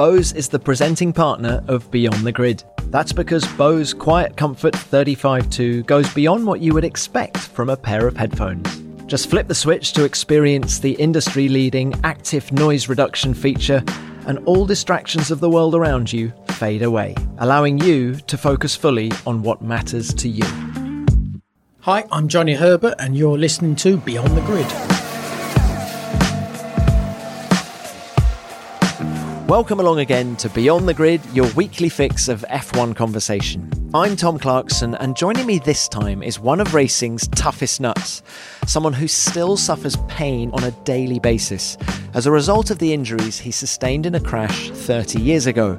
Bose is the presenting partner of Beyond the Grid. That's because Bose Quiet Comfort 35.2 goes beyond what you would expect from a pair of headphones. Just flip the switch to experience the industry leading active noise reduction feature, and all distractions of the world around you fade away, allowing you to focus fully on what matters to you. Hi, I'm Johnny Herbert, and you're listening to Beyond the Grid. Welcome along again to Beyond the Grid, your weekly fix of F1 conversation. I'm Tom Clarkson, and joining me this time is one of racing's toughest nuts, someone who still suffers pain on a daily basis as a result of the injuries he sustained in a crash 30 years ago.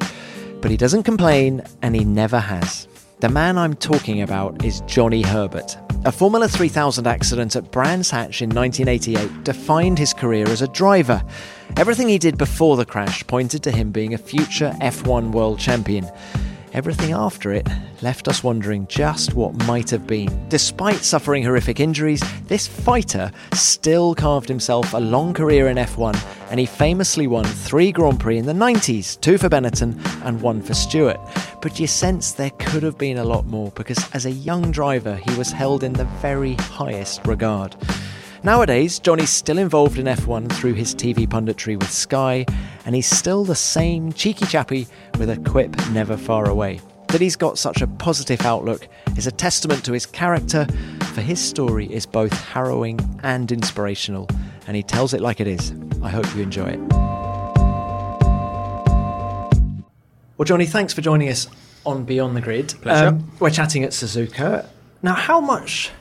But he doesn't complain, and he never has. The man I'm talking about is Johnny Herbert. A Formula 3000 accident at Brands Hatch in 1988 defined his career as a driver. Everything he did before the crash pointed to him being a future F1 world champion. Everything after it left us wondering just what might have been. Despite suffering horrific injuries, this fighter still carved himself a long career in F1 and he famously won three Grand Prix in the 90s two for Benetton and one for Stewart. But you sense there could have been a lot more because as a young driver, he was held in the very highest regard. Nowadays, Johnny's still involved in F1 through his TV punditry with Sky, and he's still the same cheeky chappy with a quip never far away. That he's got such a positive outlook is a testament to his character, for his story is both harrowing and inspirational, and he tells it like it is. I hope you enjoy it. Well, Johnny, thanks for joining us on Beyond the Grid. Pleasure. Um, we're chatting at Suzuka. Now, how much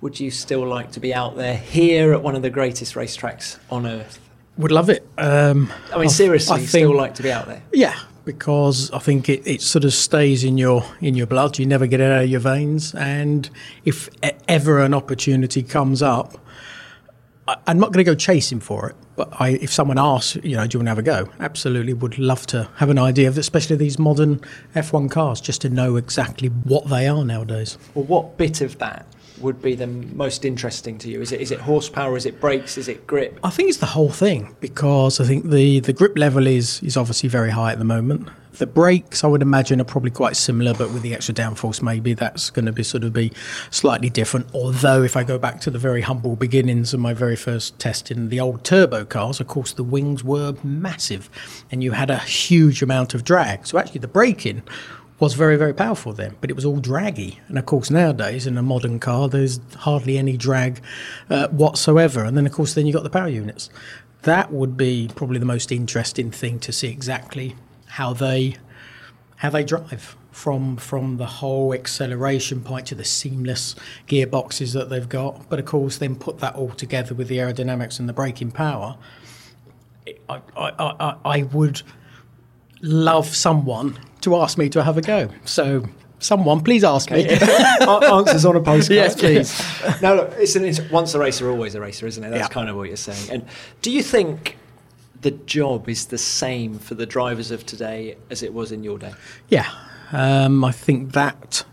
would you still like to be out there here at one of the greatest racetracks on earth? Would love it. Um, I mean, seriously, I think- still like to be out there? yeah, because I think it, it sort of stays in your in your blood. You never get it out of your veins, and if ever an opportunity comes up, I, I'm not going to go chasing for it. But I, if someone asks, you know, do you want to have a go? Absolutely, would love to have an idea of, especially these modern F1 cars, just to know exactly what they are nowadays. Well, what bit of that would be the most interesting to you? Is it is it horsepower? Is it brakes? Is it grip? I think it's the whole thing because I think the, the grip level is is obviously very high at the moment. The brakes, I would imagine, are probably quite similar, but with the extra downforce, maybe that's going to be sort of be slightly different. Although, if I go back to the very humble beginnings of my very first test in the old turbo cars, of course, the wings were massive, and you had a huge amount of drag. So actually, the braking was very, very powerful then, but it was all draggy. And of course, nowadays in a modern car, there's hardly any drag uh, whatsoever. And then, of course, then you've got the power units. That would be probably the most interesting thing to see exactly how they how they drive from from the whole acceleration point to the seamless gearboxes that they've got. But of course, then put that all together with the aerodynamics and the braking power. I, I, I, I would love someone to ask me to have a go. So, someone, please ask me. Answers on a postcard. Yes, please. now, look, it's, an, it's once a racer, always a racer, isn't it? That's Yeah. kind of what you're saying. And do you think the job is the same for the drivers of today as it was in your day? Yeah, um, I think that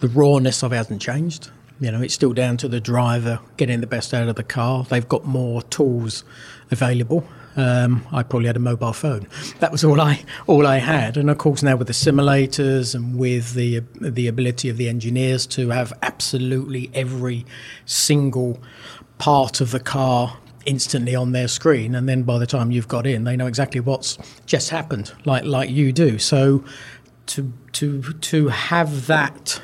the rawness of it hasn't changed. You know, it's still down to the driver getting the best out of the car. They've got more tools available. Um, I probably had a mobile phone. That was all I all I had. And of course, now with the simulators and with the the ability of the engineers to have absolutely every single part of the car instantly on their screen and then by the time you've got in they know exactly what's just happened like like you do so to to to have that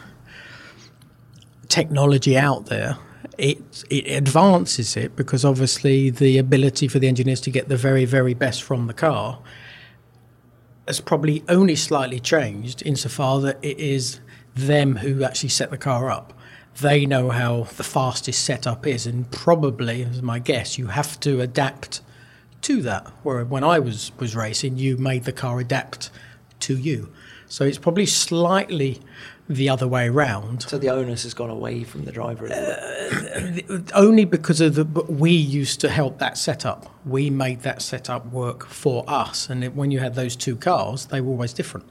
technology out there it it advances it because obviously the ability for the engineers to get the very very best from the car has probably only slightly changed insofar that it is them who actually set the car up. They know how the fastest setup is, and probably, as my guess, you have to adapt to that. Where when I was was racing, you made the car adapt to you. So it's probably slightly the other way round. So the onus has gone away from the driver. bit. Uh, only because of the but we used to help that setup. We made that setup work for us, and it, when you had those two cars, they were always different.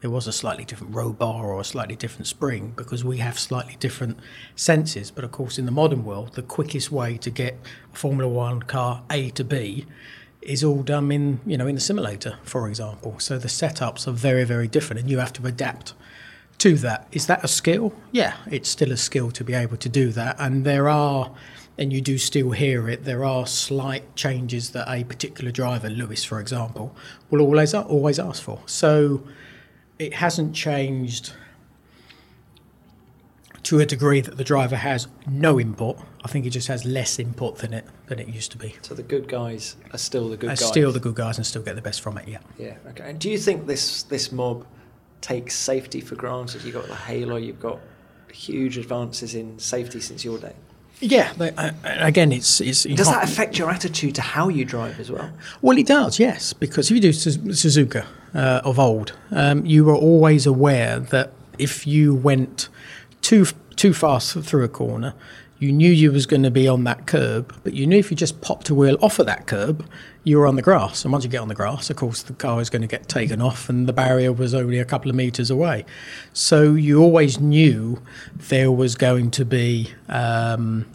There was a slightly different roll bar or a slightly different spring because we have slightly different senses. But of course, in the modern world, the quickest way to get a Formula One car A to B is all done in you know in the simulator, for example. So the setups are very very different, and you have to adapt to that. Is that a skill? Yeah, it's still a skill to be able to do that, and there are. And you do still hear it. There are slight changes that a particular driver, Lewis, for example, will always always ask for. So it hasn't changed to a degree that the driver has no input. I think it just has less input than it than it used to be. So the good guys are still the good are guys. Still the good guys and still get the best from it. Yeah. Yeah. Okay. And do you think this this mob takes safety for granted? You've got the halo. You've got huge advances in safety since your day. Yeah, they, uh, again, it's, it's does that affect your attitude to how you drive as well? Well, it does, yes, because if you do Suzuka uh, of old, um, you were always aware that if you went too too fast through a corner. You knew you was going to be on that curb, but you knew if you just popped a wheel off of that curb, you were on the grass. And once you get on the grass, of course, the car is going to get taken off, and the barrier was only a couple of meters away. So you always knew there was going to be um,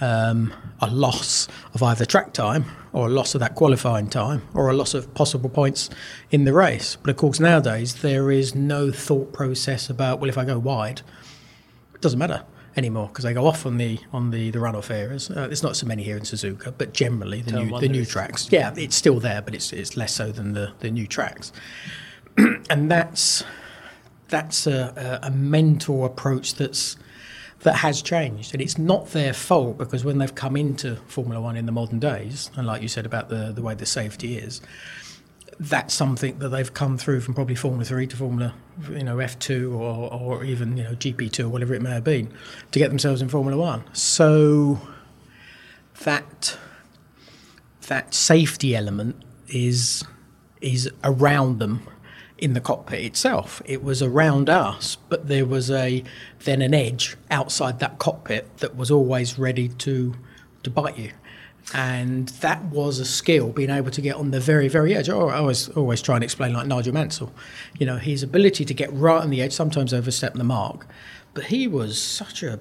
um, a loss of either track time or a loss of that qualifying time or a loss of possible points in the race. But of course, nowadays there is no thought process about well, if I go wide it doesn't matter anymore because they go off on the on the the runoff areas. Uh, there's not so many here in Suzuka, but generally the Turn new the new tracks, yeah, it's still there, but it's it's less so than the the new tracks, and that's that's a, a, a mental approach that's that has changed, and it's not their fault because when they've come into Formula One in the modern days, and like you said about the the way the safety is, that's something that they've come through from probably Formula Three to Formula, you know, F two or, or even you know GP two or whatever it may have been, to get themselves in Formula One. So that that safety element is is around them in the cockpit itself. It was around us, but there was a then an edge outside that cockpit that was always ready to to bite you and that was a skill being able to get on the very very edge. Oh, i always always try and explain like nigel mansell you know his ability to get right on the edge sometimes overstep the mark. But he was such a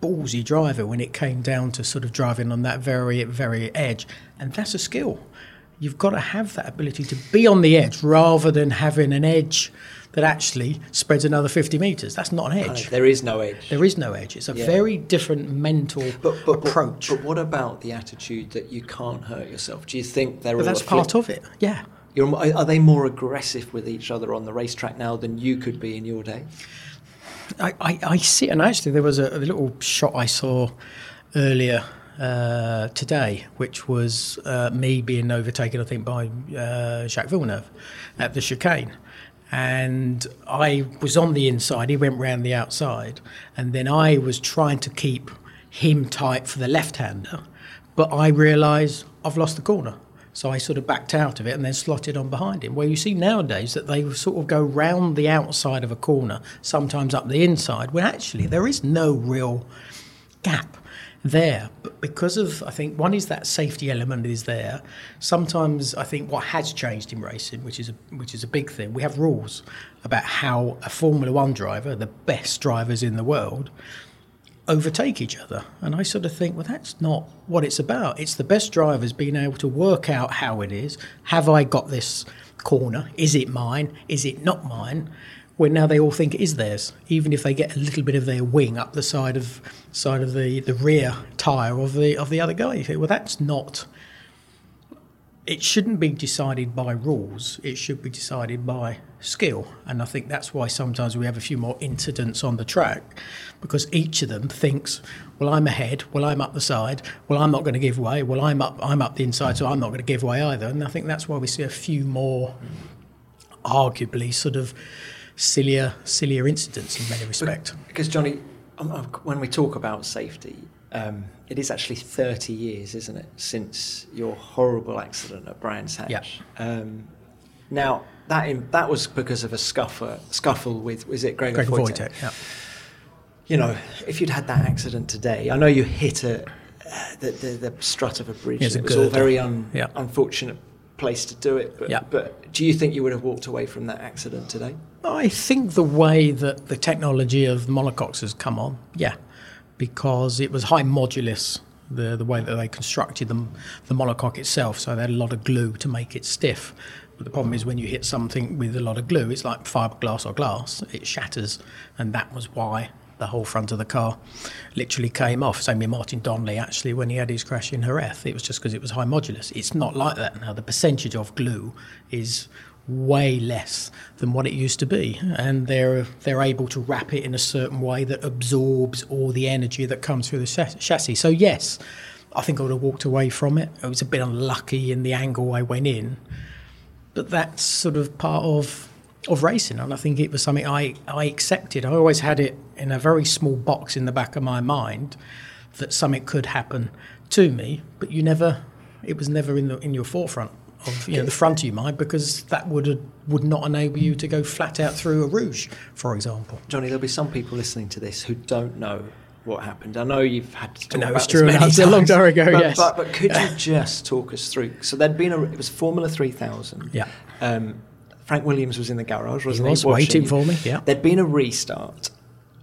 ballsy driver when it came down to sort of driving on that very very edge. And that's a skill. You've got to have that ability to be on the edge rather than having an edge that actually spreads another 50 metres. That's not an edge. there is no edge. There is no edge. It's a yeah. very different mental but, but, approach. But, but, what about the attitude that you can't hurt yourself? Do you think they're but that's part of it, yeah. You're, are they more aggressive with each other on the racetrack now than you could be in your day? I, I, I see, and actually, there was a, a little shot I saw earlier uh, today, which was uh, me being overtaken, I think, by uh, Jacques Villeneuve at the chicane and I was on the inside. He went round the outside, and then I was trying to keep him tight for the left-hander, but I realised I've lost the corner. So I sort of backed out of it and then slotted on behind him. Where you see nowadays that they sort of go round the outside of a corner, sometimes up the inside, when actually there is no real gap there. But because of, I think, one is that safety element is there. Sometimes I think what has changed in racing, which is a, which is a big thing, we have rules about how a Formula One driver, the best drivers in the world, overtake each other. And I sort of think, well, that's not what it's about. It's the best drivers being able to work out how it is. Have I got this corner? Is it mine? Is it not mine? Where now they all think it is theirs, even if they get a little bit of their wing up the side of side of the, the rear tyre of the of the other guy. You think, well, that's not. It shouldn't be decided by rules. It should be decided by skill, and I think that's why sometimes we have a few more incidents on the track, because each of them thinks, "Well, I'm ahead. Well, I'm up the side. Well, I'm not going to give way. Well, I'm up. I'm up the inside, so I'm not going to give way either." And I think that's why we see a few more, arguably, sort of sillier, sillier incidents in many respects. Because Johnny, um, uh, when we talk about safety, um, it is actually 30 years, isn't it, since your horrible accident at Brands Hatch. Yeah. Um, now that in, that was because of a scuffle scuffle with was it Gregor, Gregor Foitek? Yeah. You know, if you'd had that accident today, I know you hit a, uh, the, the, the strut of a bridge. Yes, it was all very un, yeah. unfortunate place to do it. But, yeah. but do you think you would have walked away from that accident today? I think the way that the technology of monocoques has come on, yeah, because it was high modulus the the way that they constructed the the monocoque itself. So they had a lot of glue to make it stiff. But the problem is when you hit something with a lot of glue, it's like fiberglass or glass. It shatters, and that was why the whole front of the car literally came off. Same with Martin Donnelly, actually, when he had his crash in Jerez. It was just because it was high modulus. It's not like that now. The percentage of glue is way less than what it used to be. And they're they're able to wrap it in a certain way that absorbs all the energy that comes through the chassis. So yes I think I would have walked away from it. I was a bit unlucky in the angle I went in but that's sort of part of of racing. And I think it was something I I accepted. I always had it in a very small box in the back of my mind that something could happen to me but you never it was never in the in your forefront of you know the front of your mind because that would would not enable you to go flat out through Eau Rouge, for example. Johnny, there'll be some people listening to this who don't know what happened. I know you've had to talk no, about it's true. this many It's a long time ago. but, yes, but, but could you just talk us through? So there'd been a it was Formula Three Thousand. Yeah. Um, Frank Williams was in the garage, wasn't he? Was watching waiting you. for me. Yeah. There'd been a restart,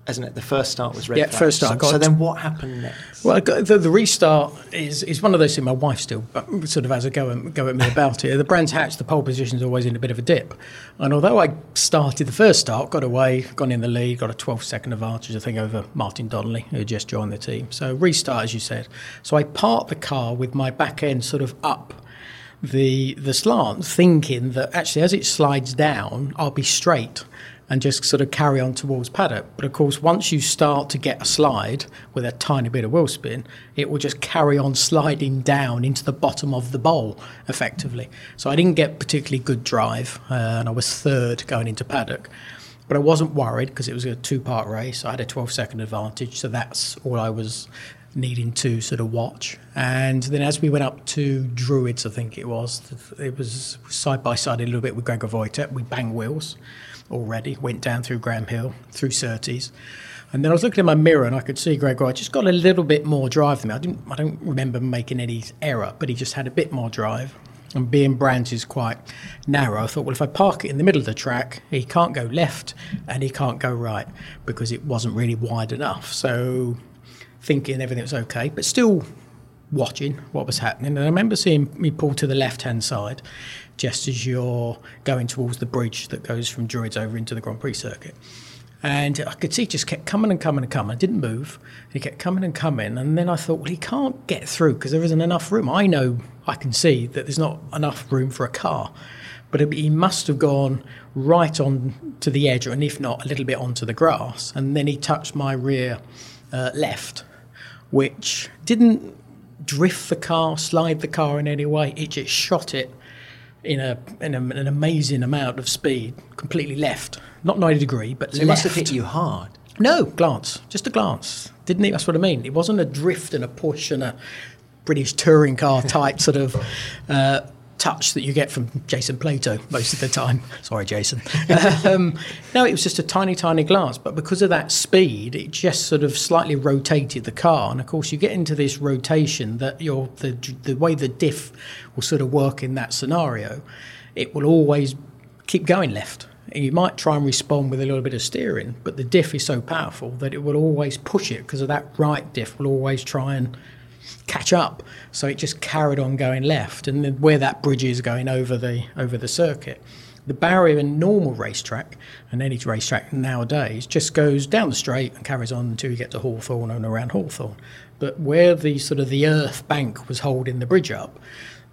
hasn't it? The first start was red. Yeah, flag. first start, So, so then what happened next? Well, got- the, the restart is, is one of those things. My wife still sort of has a go at, go at me about it. The Brands Hatch, the pole position is always in a bit of a dip. And although I started the first start, got away, gone in the lead, got a 12 second advantage, I think, over Martin Donnelly, who had just joined the team. So restart, as you said. So I parked the car with my back end sort of up the the slant, thinking that actually as it slides down, I'll be straight and just sort of carry on towards paddock. But of course, once you start to get a slide with a tiny bit of wheel spin, it will just carry on sliding down into the bottom of the bowl effectively. So I didn't get particularly good drive, uh, and I was third going into paddock. But I wasn't worried because it was a two part race. I had a 12 second advantage, so that's all I was needing to sort of watch. And then as we went up to Druids, I think it was, it was side by side a little bit with Gregor Foitek. We banged wheels already, went down through Graham Hill, through Surtees. And then I was looking in my mirror and I could see Gregor. I just got a little bit more drive than me. I didn't. I don't remember making any error, but he just had a bit more drive. And being Brands is quite narrow, I thought, well, if I park it in the middle of the track, he can't go left and he can't go right because it wasn't really wide enough. So thinking everything was okay, but still watching what was happening. And I remember seeing me pull to the left hand side just as you're going towards the bridge that goes from Druids over into the Grand Prix circuit. And I could see he just kept coming and coming and coming. I didn't move. He kept coming and coming. And then I thought, well, he can't get through because there isn't enough room. I know I can see that there's not enough room for a car. But he must have gone right on to the edge, and if not, a little bit onto the grass. And then he touched my rear uh, left, which didn't drift the car, slide the car in any way. It just shot it in a in a, an amazing amount of speed, completely left, not ninety degree, but So left. it must have hit you hard. No, glance, just a glance. Didn't it? That's what I mean. It wasn't a drift and a push and a British touring car type sort of uh, touch that you get from Jason Plato most of the time. Sorry, Jason. um, no, it was just a tiny, tiny glance. But because of that speed, it just sort of slightly rotated the car. And of course, you get into this rotation that your the the way the diff will sort of work in that scenario. It will always keep going left. And you might try and respond with a little bit of steering, but the diff is so powerful that it will always push it because of that right diff will always try and catch up. So it just carried on going left, and then where that bridge is going over the over the circuit. The barrier in normal racetrack and any racetrack nowadays just goes down the straight and carries on until you get to Hawthorn and around Hawthorn. But where the sort of the earth bank was holding the bridge up,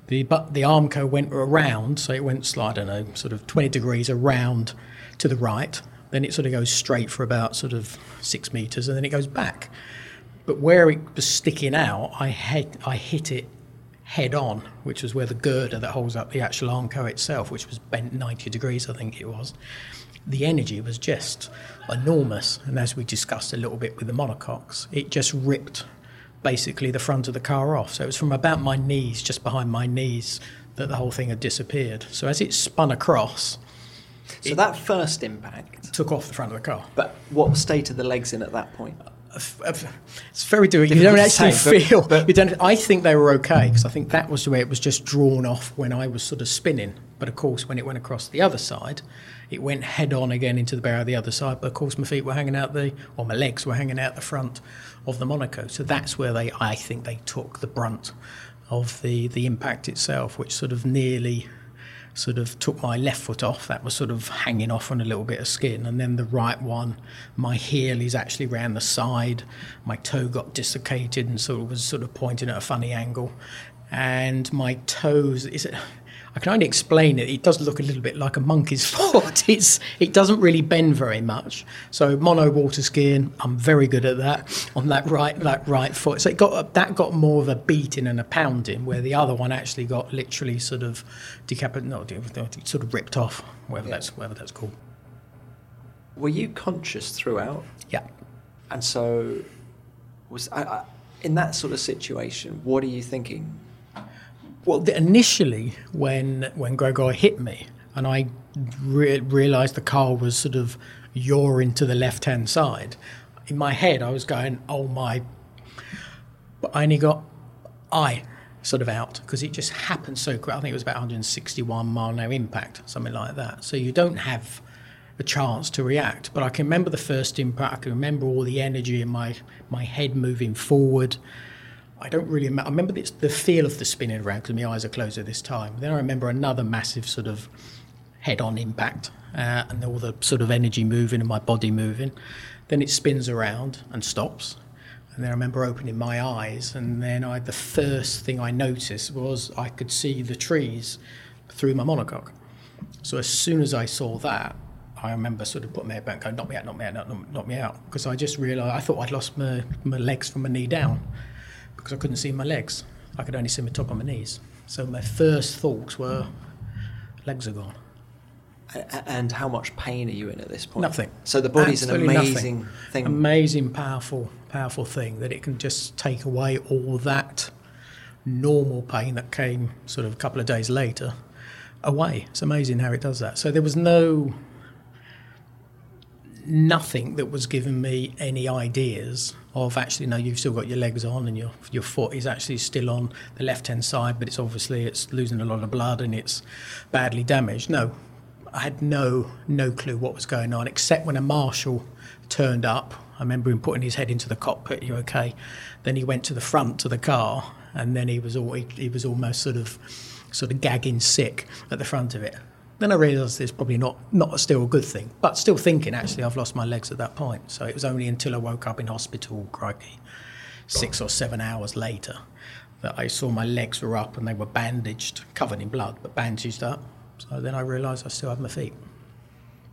the but the Armco went around, so it went, I don't know, sort of 20 degrees around to the right. Then it sort of goes straight for about sort of six meters, and then it goes back. But where it was sticking out, I hit, I hit it head on, which was where the girder that holds up the actual Armco itself, which was bent 90 degrees, I think it was. The energy was just enormous, and as we discussed a little bit with the monocoques, it just ripped basically the front of the car off. So it was from about my knees, just behind my knees, that the whole thing had disappeared. So as it spun across, So that first impact, took off the front of the car. but what state are the legs in at that point? It's very difficult. You don't actually say, feel. But, but, you don't. I think they were okay because I think that was the way it was just drawn off when I was sort of spinning. But of course, when it went across the other side, it went head on again into the barrier the other side. But of course, my feet were hanging out the, or my legs were hanging out the front of the monocoque. So that's where they, I think, they took the brunt of the the impact itself, which sort of nearly sort of took my left foot off. That was sort of hanging off on a little bit of skin. And then the right one, my heel is actually round the side. My toe got dislocated and sort of was sort of pointing at a funny angle. And my toes, is it? I can only explain it. It does look a little bit like a monkey's foot. It's it doesn't really bend very much. So mono water skiing, I'm very good at that on that right that right foot. So it got that got more of a beating and a pounding, where the other one actually got literally sort of decapitated, not sort of ripped off, whatever yeah. that's whatever that's called. Were you conscious throughout? Yeah. And so, was I, I, in that sort of situation? What are you thinking? Well, initially, when when Gregor hit me, and I re- realised the car was sort of yawing to the left hand side, in my head I was going, "Oh my!" But I only got I sort of out because it just happened so quick. I think it was about 161 mile an hour impact, something like that. So you don't have a chance to react. But I can remember the first impact. I can remember all the energy in my my head moving forward. I don't really remember. I remember the, the feel of the spinning around because my eyes are closed at this time. Then I remember another massive sort of head-on impact uh, and all the sort of energy moving and my body moving. Then it spins around and stops. And then I remember opening my eyes, and then I, the first thing I noticed was I could see the trees through my monocoque. So as soon as I saw that, I remember sort of putting my head back, going, "Knock me out, knock me out, knock, knock me out," because I just realised I thought I'd lost my, my legs from my knee down because I couldn't see my legs. I could only see my top on my knees. So my first thoughts were, legs are gone. And how much pain are you in at this point? Nothing. So the body's Absolutely an amazing nothing. thing. Amazing, powerful, powerful thing that it can just take away all that normal pain that came sort of a couple of days later away. It's amazing how it does that. So there was no nothing that was giving me any ideas of actually no you've still got your legs on and your your foot is actually still on the left hand side but it's obviously it's losing a lot of blood and it's badly damaged. No I had no no clue what was going on except when a marshal turned up. I remember him putting his head into the cockpit you okay? Then he went to the front of the car and then he was all he, he was almost sort of sort of gagging sick at the front of it then I realised it's probably not not still a good thing, but still thinking actually I've lost my legs at that point. So it was only until I woke up in hospital, crikey, six or seven hours later, that I saw my legs were up and they were bandaged, covered in blood, but bandaged up. So then I realised I still have my feet.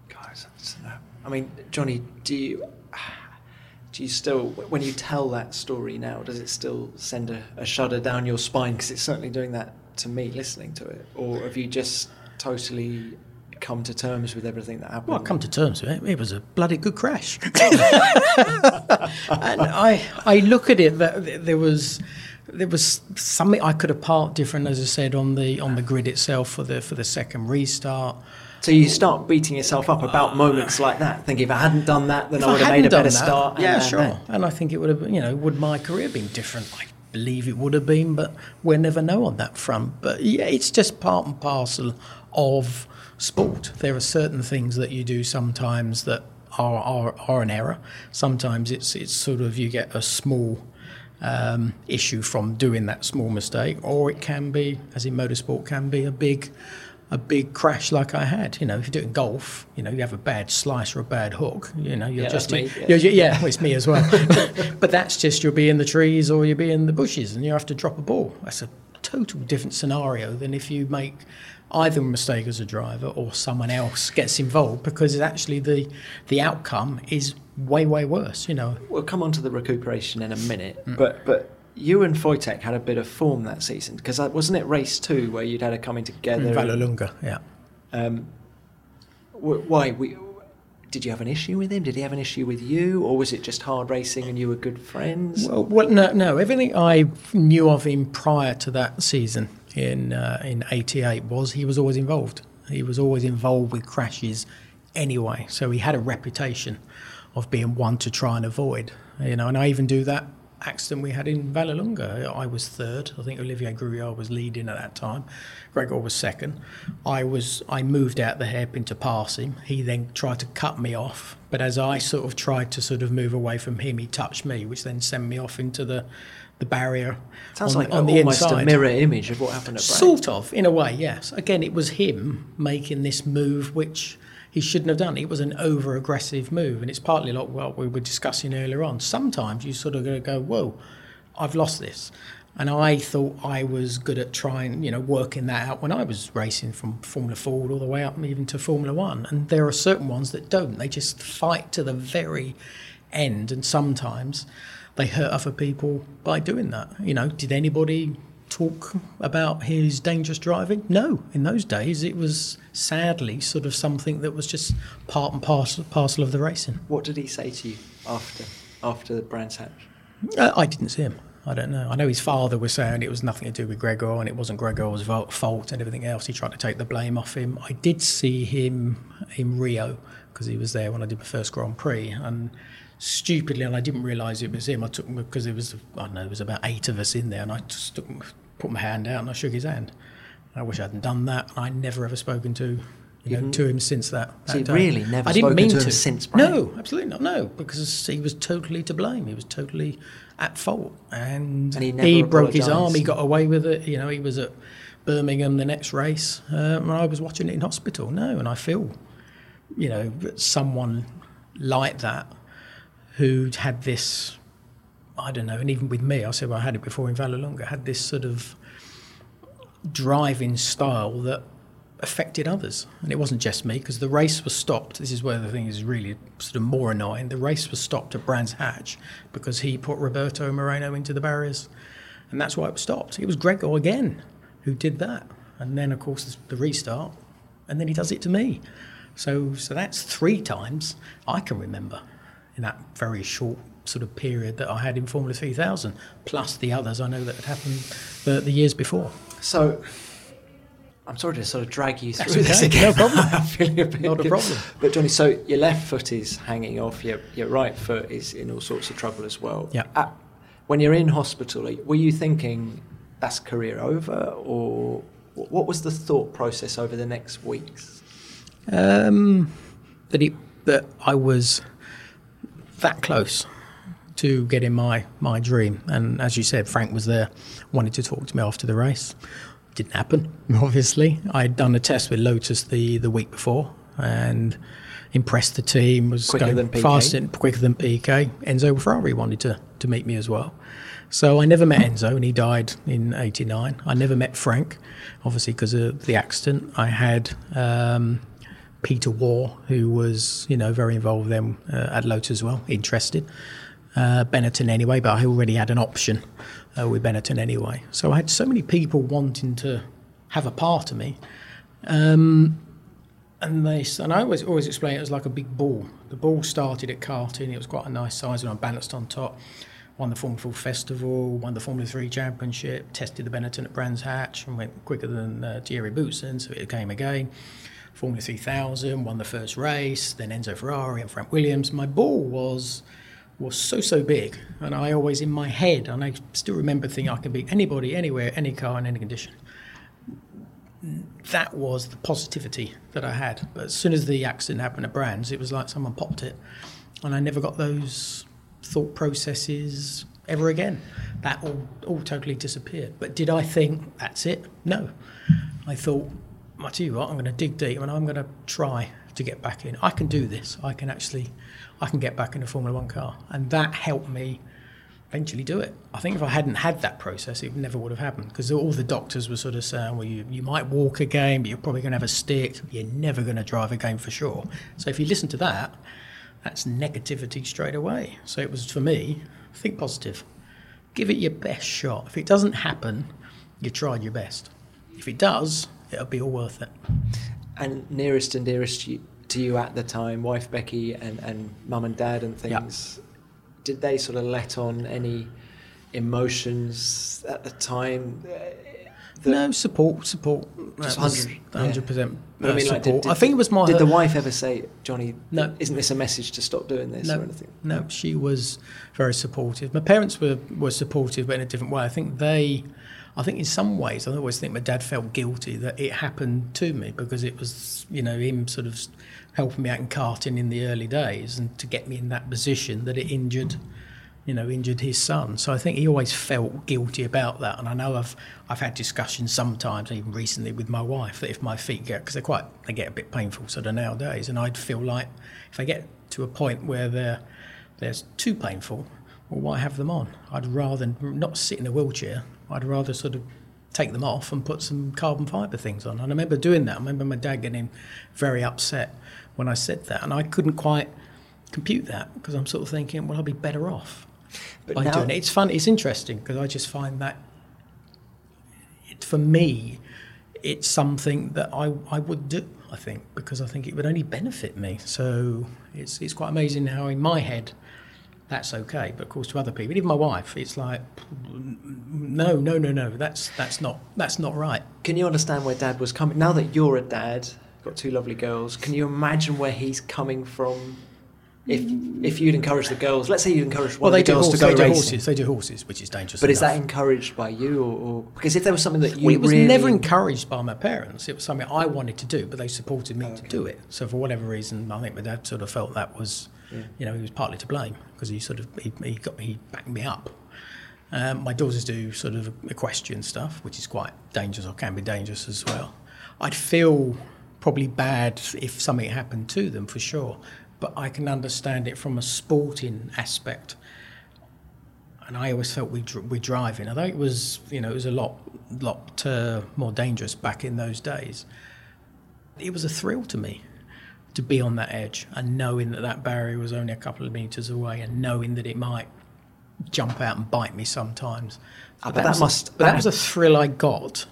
Guys, uh, I mean, Johnny, do you do you still, when you tell that story now, does it still send a, a shudder down your spine? Because it's certainly doing that to me listening to it, or have you just totally come to terms with everything that happened? Well, I come to terms with it. It was a bloody good crash. and I, I look at it that there was, there was something I could have parked different, as I said, on the on the grid itself for the for the second restart. So you start beating yourself up about uh, moments like that, thinking if I hadn't done that, then I would have made a better that, start. Yeah, uh, sure. And, and I think it would have, you know, would my career been different? I believe it would have been, but we'll never know on that front. But yeah, it's just part and parcel of sport. There are certain things that you do sometimes that are, are, are an error. Sometimes it's it's sort of you get a small um, issue from doing that small mistake, or it can be, as in motorsport, can be a big a big crash like I had. You know, if you're doing golf, you know, you have a bad slice or a bad hook. You know, you're yeah, just me, yeah. You're, yeah, well, it's me as well. but that's just you'll be in the trees or you'll be in the bushes and you have to drop a ball. That's a total different scenario than if you make either a mistake as a driver or someone else gets involved because actually the the outcome is way way worse. You know. We'll come on to the recuperation in a minute, mm. but but you and Foitek had a bit of form that season because wasn't it race two where you'd had a coming together? In Vallelunga, yeah. Um, why we, did you have an issue with him? Did he have an issue with you, or was it just hard racing and you were good friends? Well, well no, no. Everything I knew of him prior to that season in uh, in '88 was he was always involved. He was always involved with crashes anyway, so he had a reputation of being one to try and avoid. You know, and I even do that accident we had in Vallelunga. I was third. I think Olivier Grouillard was leading at that time. Gregor was second. I was I moved out the hairpin to pass him. He then tried to cut me off, but as I sort of tried to sort of move away from him, he touched me, which then sent me off into the the barrier. Sounds on, like on the almost inside. a mirror image of what happened at Brands. Sort of, in a way, yes. Again, it was him making this move, which he shouldn't have done. It was an over aggressive move, and it's partly like what we were discussing earlier on. Sometimes you sort of go, whoa, I've lost this. And I thought I was good at trying, you know, working that out when I was racing from Formula Ford all the way up even to Formula One. And there are certain ones that don't. They just fight to the very end, and sometimes they hurt other people by doing that. You know, did anybody talk about his dangerous driving? No. In those days, it was sadly sort of something that was just part and parcel, parcel of the racing. What did he say to you after after Brands Hatch? Uh, I didn't see him. I don't know. I know his father was saying it was nothing to do with Gregor and it wasn't Gregor's fault and everything else. He tried to take the blame off him. I did see him in Rio because he was there when I did my first Grand Prix and stupidly, and I didn't realise it was him. I took him because it was I don't know there was about eight of us in there, and I just took, put my hand out and I shook his hand. I wish I hadn't done that. And I never ever spoken to you know, to him since that. That you've really never I didn't mean to to him since Brands? No, absolutely not. No, because he was totally to blame. He was totally at fault, and, And he he, broke his arm. He got away with it. You know, he was at Birmingham the next race, um, and I was watching it in hospital. No, and I feel, you know, someone like that who'd had this. I don't know, and even with me, I said well, I had it before in Vallelunga. Had this sort of driving style that affected others. And it wasn't just me because the race was stopped. This is where the thing is really sort of more annoying. The race was stopped at Brands Hatch because he put Roberto Moreno into the barriers. And that's why it was stopped. It was Gregor again who did that. And then, of course, the restart. And then he does it to me. So, so that's three times I can remember in that very short sort of period that I had in Formula 3000, plus the others I know that had happened the, the years before. So, I'm sorry to sort of drag you through this again. no problem. I'm feeling a bit Not a good. problem. But Johnny, so your left foot is hanging off. Your your right foot is in all sorts of trouble as well. Yeah. At- when you're in hospital, were you thinking that's career over, or what was the thought process over the next weeks? Um, that it that I was that close to getting my my dream, and as you said, Frank was there, wanted to talk to me after the race. Didn't happen, obviously. I'd done a test with Lotus the the week before, and impressed the team. Was Quicker going faster, quicker than Piquet. Enzo Ferrari wanted to to meet me as well. So I never met Enzo, and he died in '89. I never met Frank, obviously because of the accident. I had um, Peter Warr, who was you know very involved then uh, at Lotus as well, interested. Uh, Benetton anyway, but I already had an option uh, with Benetton anyway. So I had so many people wanting to have a part of me. Um, and they and I always always explain it as like a big ball. The ball started at karting. It was quite a nice size and I balanced on top. Won the Formula Ford Festival, won the Formula 3 Championship, tested the Benetton at Brands Hatch and went quicker than uh, Thierry Boutsen, so it came again. Formula 3000, won the first race, then Enzo Ferrari and Frank Williams. My ball was was so so big, and I always in my head, and I still remember thinking I can beat anybody, anywhere, any car, in any condition that was the positivity that I had. But as soon as the accident happened at Brands, it was like someone popped it, and I never got those thought processes ever again. That all, all totally disappeared. But did I think that's it? No. I thought, I tell you what, I'm going to dig deep and I'm going to try to get back in. I can do this. I can actually, I can get back in a Formula One car, and that helped me eventually do it. I think if I hadn't had that process, it never would have happened because all the doctors were sort of saying, well, you, you might walk again, but you're probably going to have a stick. You're never going to drive again for sure. So if you listen to that, that's negativity straight away. So it was for me, think positive. Give it your best shot. If it doesn't happen, you tried your best. If it does, it'll be all worth it. And nearest and dearest you, to you at the time, wife Becky and, and mum and dad and Yeah. things, did they sort of let on any emotions at the time? no support, support. Just That was 100, 100% But I mean, like, support. did, did, I think it was my. Did the wife ever say, Johnny? No. Isn't this a message to stop doing this no, or anything? No, she was very supportive. My parents were, were supportive, but in a different way. I think they, I think in some ways, I always think my dad felt guilty that it happened to me because it was, you know, him sort of helping me out in karting in the early days and to get me in that position that it injured, you know, injured his son. So I think he always felt guilty about that. And I know I've I've had discussions sometimes, even recently, with my wife that if my feet get because they're quite they get a bit painful sort of nowadays, and I'd feel like if I get to a point where they're they're too painful, well, why have them on? I'd rather not sit in a wheelchair. I'd rather sort of take them off and put some carbon fibre things on. And I remember doing that. I remember my dad getting very upset when I said that, and I couldn't quite compute that because I'm sort of thinking, well, I'll be better off But by now, doing it. It's fun. It's interesting because I just find that it, for me, it's something that I, I would do. I think because I think it would only benefit me. So it's it's quite amazing how in my head that's okay, but of course to other people, even my wife, it's like no, no, no, no. That's that's not that's not right. can you understand where Dad was coming? Now that you're a dad, got two lovely girls, can you imagine where he's coming from? If if you'd encourage the girls, let's say you encouraged one Well, they of the do, girls horse, to go they do racing, horses. They do horses, which is dangerous. but is that encouraged by you, or, or because if there was something that you Well, it was really, never encouraged by my parents. It was something I wanted to do, but they supported me oh, to do it. So for whatever reason, I think my dad sort of felt that was, you know, he was partly to blame because he sort of he, he got he backed me up. Um, my daughters do sort of equestrian stuff, which is quite dangerous or can be dangerous as well. I'd feel probably bad if something happened to them for sure, but I can understand it from a sporting aspect and I always felt we we driving. Although it was you know it was a lot lot uh, more dangerous back in those days. It was a thrill to me to be on that edge and knowing that that barrier was only a couple of meters away and knowing that it might jump out and bite me sometimes. Ah, but that was a- must- but that was a thrill I got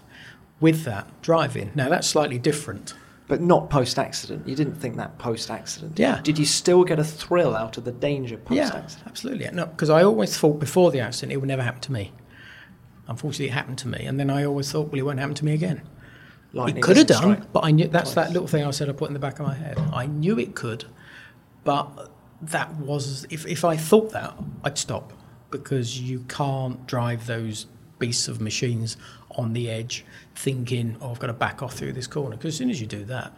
with that driving. Now that's slightly different. but not post accident. You didn't think that post accident. Yeah. Did you still get a thrill out of the danger post Yeah, absolutely. No, because I always thought before the accident it would never happen to me. Unfortunately, it happened to me, and then I always thought, well, it won't happen to me again. Lightning it could have done, strike but I knew that's twice. that little thing I said I put in the back of my head. I knew it could, but that was if if I thought that, I'd stop because you can't drive those beasts of machines on the edge, thinking, "Oh, I've got to back off through this corner." Because as soon as you do that,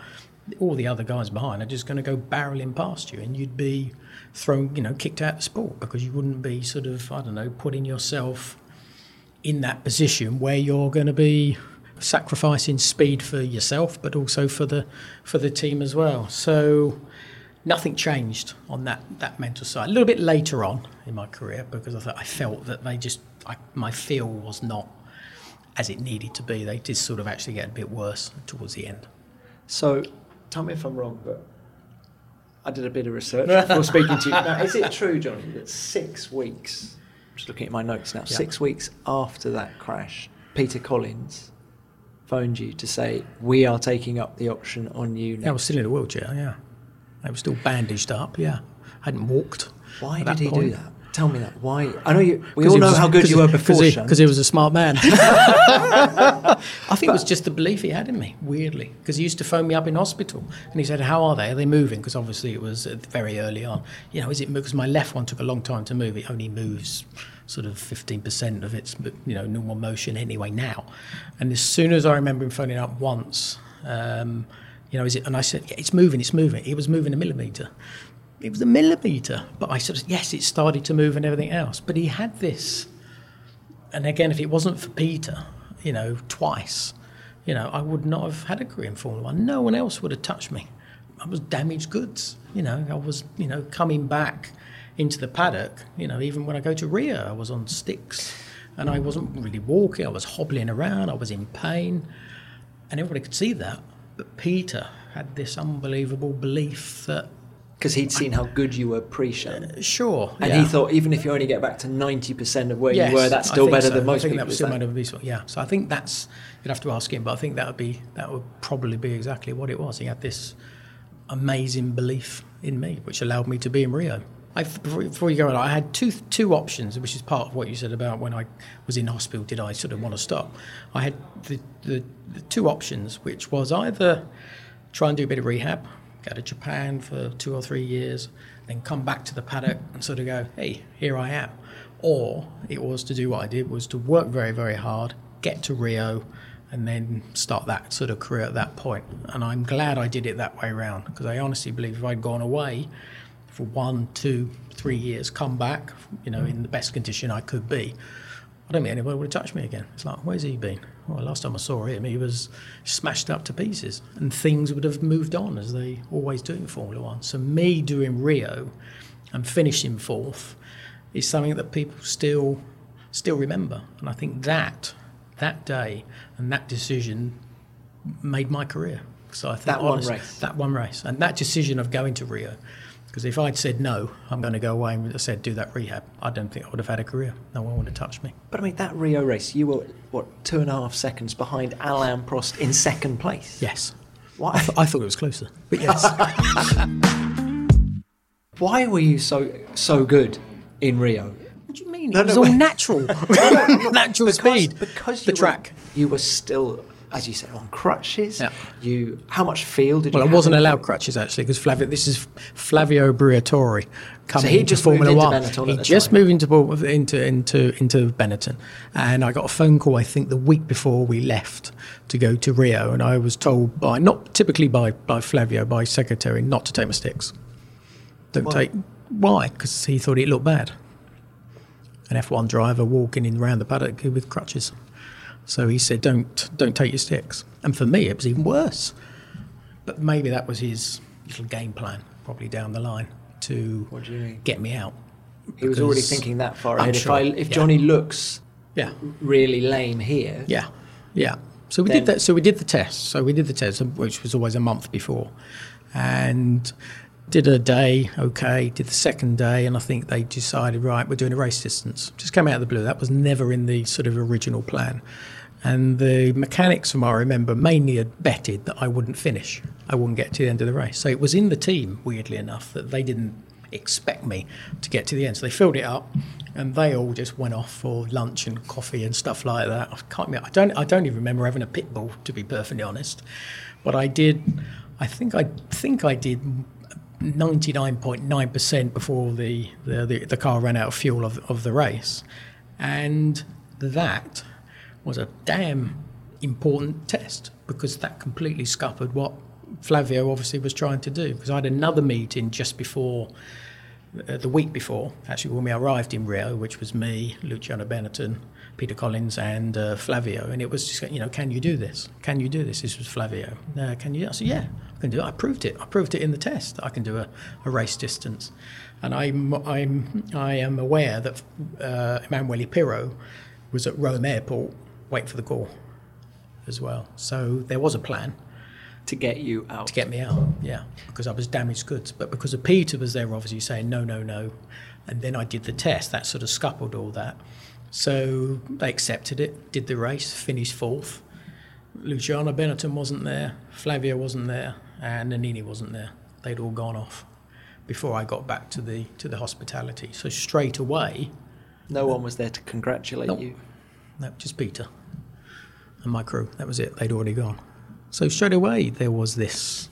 all the other guys behind are just going to go barreling past you, and you'd be thrown, you know, kicked out of sport because you wouldn't be sort of, I don't know, putting yourself in that position where you're going to be sacrificing speed for yourself, but also for the for the team as well. So nothing changed on that that mental side. A little bit later on in my career because I thought I felt that they just I, my feel was not as it needed to be. They did sort of actually get a bit worse towards the end. So, tell me if I'm wrong, but I did a bit of research before speaking to you. Now, is it true, Johnny, that six weeks, I'm just looking at my notes now, Yeah. six weeks after that crash, Peter Collins phoned you to say, We are taking up the option on you Now. I was still in a wheelchair. Yeah, I was still bandaged up. Yeah, I hadn't walked. Why did he do that? Tell me that. Why? I know you. We all know was- how good you were before, he. Because he was a smart man. I think it was just the belief he had in me, weirdly. Because he used to phone me up in hospital and he said, How are they? Are they moving? Because obviously it was uh, very early on. You know, is it because my left one took a long time to move? It only moves sort of 15% of its you know normal motion anyway now. And as soon as I remember him phoning up once, um, you know, is it? And I said, yeah, It's moving, it's moving. It was moving a millimetre. It was a millimetre. But I said, Yes, it started to move and everything else. But he had this and again, if it wasn't for Peter, you know, twice, you know, I would not have had a career in Formula One. No one else would have touched me. I was damaged goods. You know, I was, you know, coming back into the paddock. You know, even when I go to Rio, I was on sticks, and I wasn't really walking. I was hobbling around. I was in pain, and everybody could see that. But Peter had this unbelievable belief that, Because he'd seen how good you were pre show. Uh, sure, And yeah. he thought, even if you only get back to 90% of where Yes, you were, that's still better so. than most I think people. that was still that- better than Beast. Yeah. So I think that's you'd have to ask him, but I think that would be that would probably be exactly what it was. He had this amazing belief in me, which allowed me to be in Rio. I, before, you go on, I had two two options, which is part of what you said about when I was in hospital. Did I sort of want to stop? I had the, the, the two options, which was either try and do a bit of rehab, go to Japan for two or three years, then come back to the paddock and sort of go, hey, here I am. Or it was to do what I did, was to work very, very hard, get to Rio, and then start that sort of career at that point. And I'm glad I did it that way around because I honestly believe if I'd gone away for one, two, three years, come back, you know, in the best condition I could be, I don't think anybody would have touched me again. It's like, where's he been? Well, last time I saw him, he was smashed up to pieces, and things would have moved on as they always do in Formula One. So me doing Rio and finishing fourth is something that people still still remember, and I think that that day and that decision made my career. So I think That one race. that one race, and that decision of going to Rio. Because if I'd said no, I'm going to go away and said do that rehab, I don't think I would have had a career. No one would have touched me. But I mean, that Rio race, you were, what, two and a half seconds behind Alain Prost in second place? Yes, Why, I thought it was closer, but yes. why were you so so good in Rio? what do you mean? No, it was no, all wait. natural, natural speed. Because the you track. You were still, as you said, on crutches. Yeah. You, how much field did Well, you Well, I wasn't allowed crutches actually because Flavio. This is Flavio Briatore coming he into just moved Formula into One. Benetton he just time. moved into into into into Benetton, and I got a phone call. I think the week before we left to go to Rio, and I was told by not typically by by Flavio, by secretary, not to take my sticks. Don't Why? take why? Because he thought it looked bad. An F1 driver walking in around the paddock with crutches. So he said, "Don't don't take your sticks." And for me, it was even worse. But maybe that was his little game plan, probably down the line to What do you mean? get me out. He was already thinking that far ahead. sure, If, I, if yeah. Johnny looks Yeah, really lame here, yeah, yeah. So we did that. So we did the test. So we did the test, which was always a month before, and did a day. Okay, did the second day, and I think they decided right, we're doing a race distance. Just came out of the blue. That was never in the sort of original plan. And the mechanics, from I remember, mainly had betted that I wouldn't finish. I wouldn't get to the end of the race. So it was in the team, weirdly enough, that they didn't expect me to get to the end. So they filled it up, and they all just went off for lunch and coffee and stuff like that. I can't. I don't. I don't even remember having a pit bull, to be perfectly honest. But I did. I think I think I did. 99.9% before the, the, the, the car ran out of fuel of, of the race. And that was a damn important test because that completely scuppered what Flavio obviously was trying to do. Because I had another meeting just before, uh, the week before, actually, when we arrived in Rio, which was me, Luciano Benetton, Peter Collins, and uh, Flavio. And it was just, you know, can you do this? Can you do this? This was Flavio. Uh, can you? I said, yeah, I can do it. I proved it. I proved it in the test. I can do a, a race distance. And I'm, I'm, I am aware that uh, Emanuele Pirro was at Rome Airport waiting for the call as well. So there was a plan to get you out. to get me out, yeah, because I was damaged goods. But because of Peter was there, obviously saying no, no, no, and then I did the test. That sort of scuppered all that. So they accepted it, did the race, finished fourth. Luciano Benetton wasn't there, Flavio wasn't there, and Nannini wasn't there. They'd all gone off before I got back to the to the hospitality. So straight away, no one was there to congratulate Nope. you. no, just Peter and my crew. That was it. They'd already gone. So straight away there was this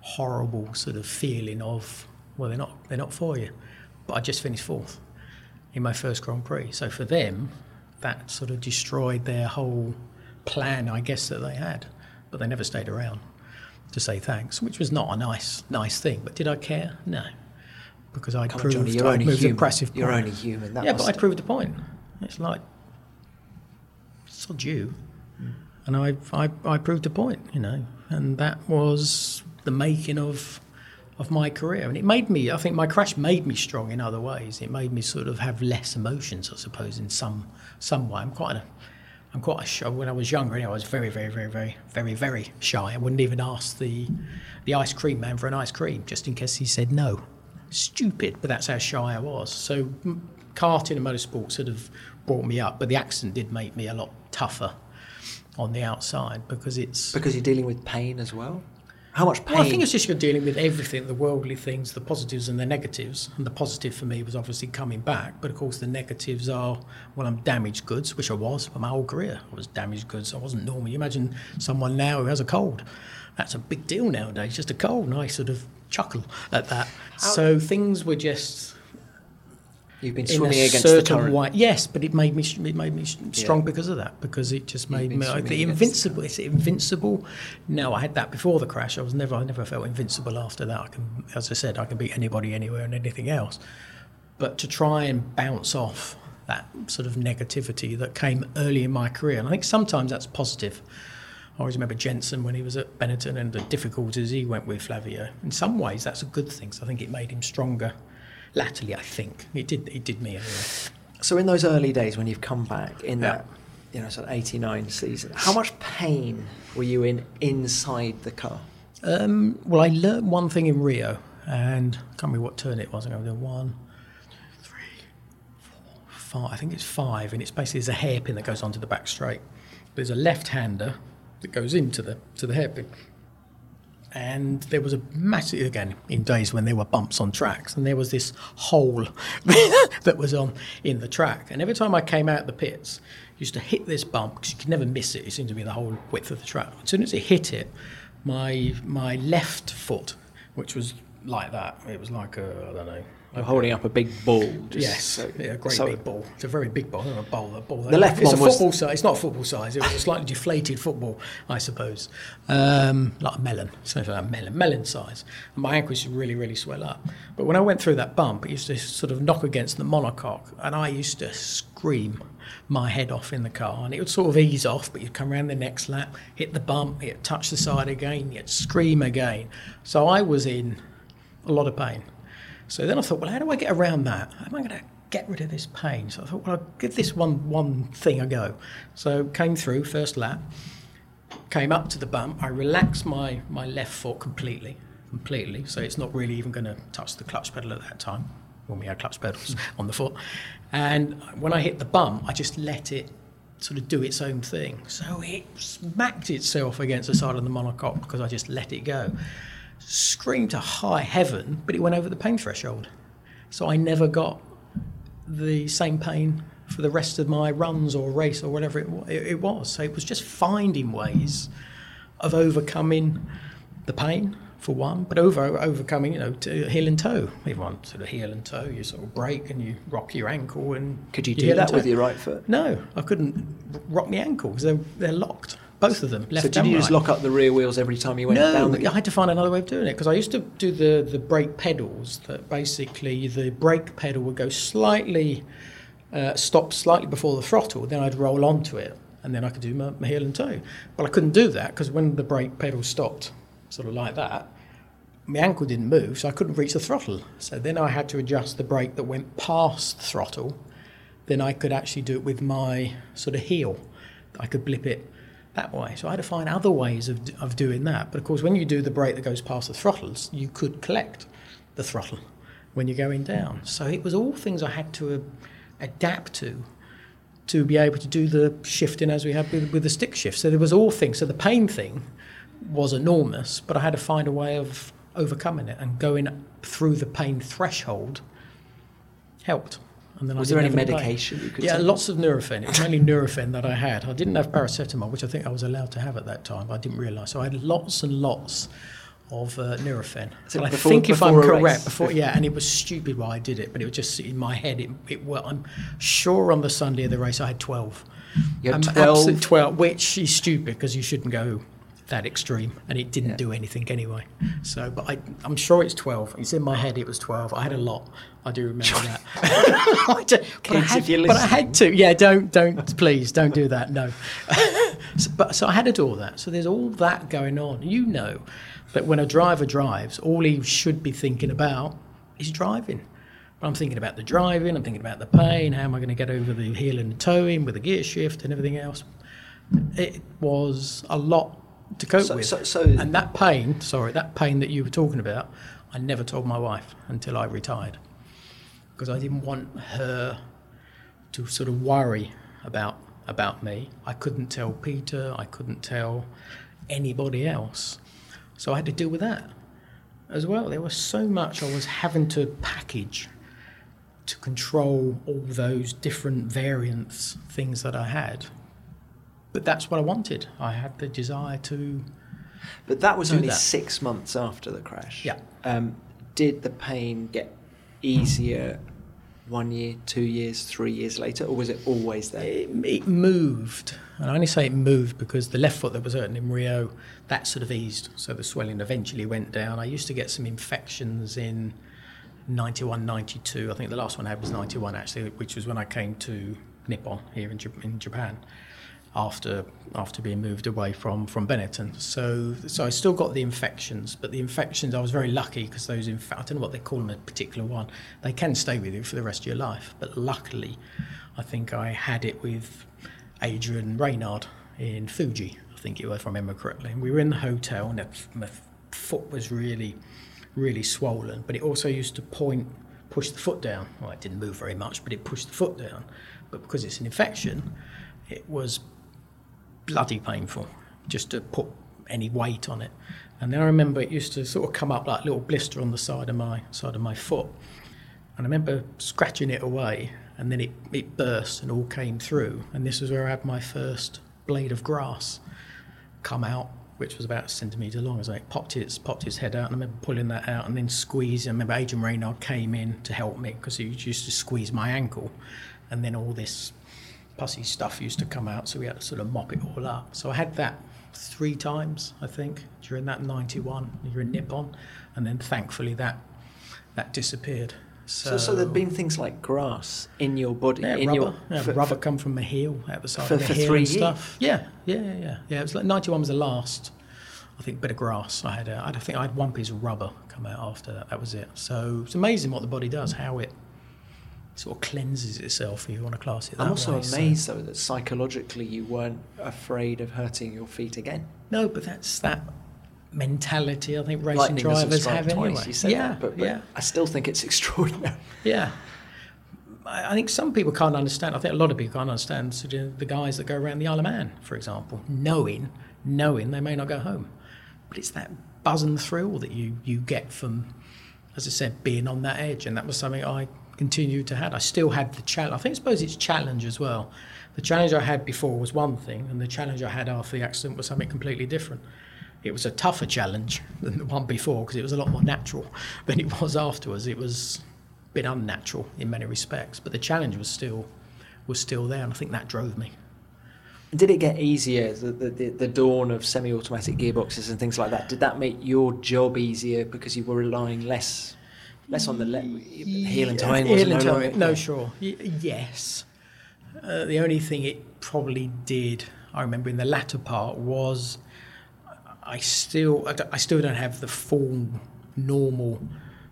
horrible sort of feeling of, well, they're not they're not for you. But I just finished fourth in my first Grand Prix. So for them, that sort of destroyed their whole plan, I guess, that they had. But they never stayed around to say thanks, which was not a nice nice thing. But did I care? No. Because I Come on, proved Johnny, you're I only moved human. impressive You're only human. That yeah, but I proved a point. It's like not you, and I, I I proved a point, you know, and that was the making of of my career, and it made me. I think my crash made me strong in other ways. It made me sort of have less emotions, I suppose, in some some way. I'm quite a I'm quite a shy. When I was younger, anyway, I was very, very, very, very, very, very shy. I wouldn't even ask the the ice cream man for an ice cream, just in case he said no. Stupid, but that's how shy I was. So karting and motorsport sort of brought me up, but the accident did make me a lot tougher on the outside because it's because you're dealing with pain as well. How much pain? Well, I think it's just you're dealing with everything, the worldly things, the positives and the negatives. And the positive for me was obviously coming back, but of course the negatives are, well, I'm damaged goods, which I was for my whole career. I was damaged goods. I wasn't normal. You imagine someone now who has a cold. That's a big deal nowadays, just a cold. And I sort of chuckle at that. so things were just You've been swimming against the certain current. way. Yes, but it made me it made me strong because of that. Because it just made me the invincible. It's invincible. No, I had that before the crash. I was never I never felt invincible after that. I can, as I said, I can beat anybody anywhere and anything else. But to try and bounce off that sort of negativity that came early in my career, and I think sometimes that's positive. I always remember Jensen when he was at Benetton and the difficulties he went with Flavio. In some ways, that's a good thing. So I think it made him stronger. Latterly, I think it did. It did me anyway. So in those early days when you've come back in Yeah. that, you know, sort of '89 season, how much pain were you in inside the car? Um, well, I learned one thing in Rio, and I can't remember what turn it was. I think I was one, three, four, five. I think it's five, and it's basically there's a hairpin that goes onto the back straight. There's a left-hander that goes into the to the hairpin, and there was a massive again in days when there were bumps on tracks, and there was this hole that was on in the track, and every time I came out of the pits, used to hit this bump because you could never miss it. It seemed to be the whole width of the track. As soon as it hit it, my my left foot, which was like that, it was like a I don't know. You're holding up a big ball. Just Yes, so- yeah, a great so- big ball. It's a very big ball. Not a bowl, a ball. The left it's one a was- football size. It's not football size. It was a slightly deflated football, I suppose, um, like a melon, something like a melon, melon size. And my ankle used to really, really swell up. But when I went through that bump, it used to sort of knock against the monocoque, and I used to scream my head off in the car, and it would sort of ease off. But you'd come around the next lap, hit the bump, it'd touch the side again, you'd scream again. So I was in a lot of pain. So then I thought, well, how do I get around that? How am I going to get rid of this pain? So I thought, well, I'll give this one one thing a go. So came through first lap, came up to the bump. I relaxed my my left foot completely, completely. So it's not really even going to touch the clutch pedal at that time when we had clutch pedals on the foot. And when I hit the bump, I just let it sort of do its own thing. So it smacked itself against the side of the monocoque because I just let it go screamed to high heaven, but it went over the pain threshold. So I never got the same pain for the rest of my runs or race or whatever it, it, it was. So it was just finding ways of overcoming the pain for one, but over overcoming, you know, to heel and toe. Everyone sort of heel and toe. You sort of brake and you rock your ankle and Could you do that with your right foot? No, I couldn't rock my ankle because they're, they're locked, both of them. Left So did you just lock up the rear wheels every time you went No, down the I had to find another way of doing it because I used to do the, the brake pedals that basically the brake pedal would go slightly, uh, stop slightly before the throttle, then I'd roll onto it and then I could do my, my heel and toe. Well, I couldn't do that because when the brake pedal stopped, sort of like that, my ankle didn't move, so I couldn't reach the throttle. So then I had to adjust the brake that went past the throttle. Then I could actually do it with my sort of heel. I could blip it that way. So I had to find other ways of, of doing that. But of course, when you do the brake that goes past the throttles, you could collect the throttle when you're going down. So it was all things I had to uh, adapt to to be able to do the shifting as we had with, with the stick shift. So there was all things. So the pain thing was enormous, but I had to find a way of overcoming it and going through the pain threshold helped. And then Was I there any medication you could Yeah, take? lots of Nurofen. It was mainly Nurofen that I had. I didn't have paracetamol, which I think I was allowed to have at that time. But I didn't realise. So I had lots and lots of uh, Nurofen. So and I before- think if I'm correct, before yeah, and it was stupid why I did it, but it was just in my head. It, it well, I'm sure on the Sunday of the race I had twelve. You had I'm 12? absolute twelve, which is stupid because you shouldn't go that extreme, and it didn't do anything anyway. So, but I, I'm sure it's twelve. It's in my head. It was twelve. I had a lot. I do remember that. I do- but, I had, but I had to. Yeah, don't, don't, please, don't do that. No. so, but so I had to do all that. So there's all that going on. You know that when a driver drives, all he should be thinking about is driving. But I'm thinking about the driving. I'm thinking about the pain. How am I going to get over the heel and the towing with the gear shift and everything else? It was a lot to cope So- with. so- so- and that pain, sorry, that pain that you were talking about, I never told my wife until I retired because I didn't want her to sort of worry about about me. I couldn't tell Peter. I couldn't tell anybody else. So I had to deal with that as well. There was so much I was having to package to control all those different variants, things that I had. But that's what I wanted. I had the desire to. But that was only that. six months after the crash. Yeah. Um, did the pain get easier one year, two years, three years later, or was it always there? It, it moved. And I only say it moved because the left foot that was hurting in Rio, that sort of eased. So the swelling eventually went down. I used to get some infections in 91, 92. I think the last one I had was 91 actually, which was when I came to Nippon here in, in Japan after after being moved away from from Benetton. So so I still got the infections, but the infections I was very lucky because those inf- I don't know what they call them a particular one. They can stay with you for the rest of your life, but luckily, I think I had it with Adrian Reynard in Fuji. I think it was, if I remember correctly. And we were in the hotel, and my foot was really really swollen, but it also used to point push the foot down. Well, it didn't move very much, but it pushed the foot down. But because it's an infection, it was bloody painful just to put any weight on it. And then I remember it used to sort of come up like a little blister on the side of my side of my foot. And I remember scratching it away and then it, it burst and all came through. And this was where I had my first blade of grass come out, which was about a centimetre long. As I popped its popped his head out, and I remember pulling that out and then squeezing. I remember Adrian Reynard came in to help me because he used to squeeze my ankle, and then all this pussy stuff used to come out, so we had to sort of mop it all up. So I had that three times, I think, during that '91 year in Nippon, and then thankfully that that disappeared. So, so there've been things like grass in your body, Yeah, in rubber. your yeah, for- rubber come from my heel at the side For- of the for heel three and stuff. Yeah, yeah, yeah, yeah. Yeah, it was like 91 was the last, I think, bit of grass. I had, a, I think I had one piece of rubber come out after that. That was it. So it's amazing what the body does, how it sort of cleanses itself, if you want to class it that I'm also way. So- amazed though that psychologically you weren't afraid of hurting your feet again. No, but that's that mentality I think racing Lightning drivers have twice. anyway. You said yeah, that, but, but yeah. I still think it's extraordinary. Yeah. I I think some people can't understand. I think a lot of people can't understand sort of the guys that go around the Isle of Man, for example, knowing, knowing they may not go home. But it's that buzz and thrill that you, you get from, as I said, being on that edge. And that was something I continued to have. I still had the challenge. I think, suppose it's challenge as well. The challenge I had before was one thing, and the challenge I had after the accident was something completely different. It was a tougher challenge than the one before because it was a lot more natural than it was afterwards. It was a bit unnatural in many respects, but the challenge was still was still there, and I think that drove me. Did it get easier, the, the, the, dawn of semi-automatic gearboxes and things like that? Did that make your job easier because you were relying less less on the le- heel and tying? Heel wasn't and no no, sure. Y- yes. Uh, the only thing it probably did, I remember in the latter part, was I still, I I still don't have the full normal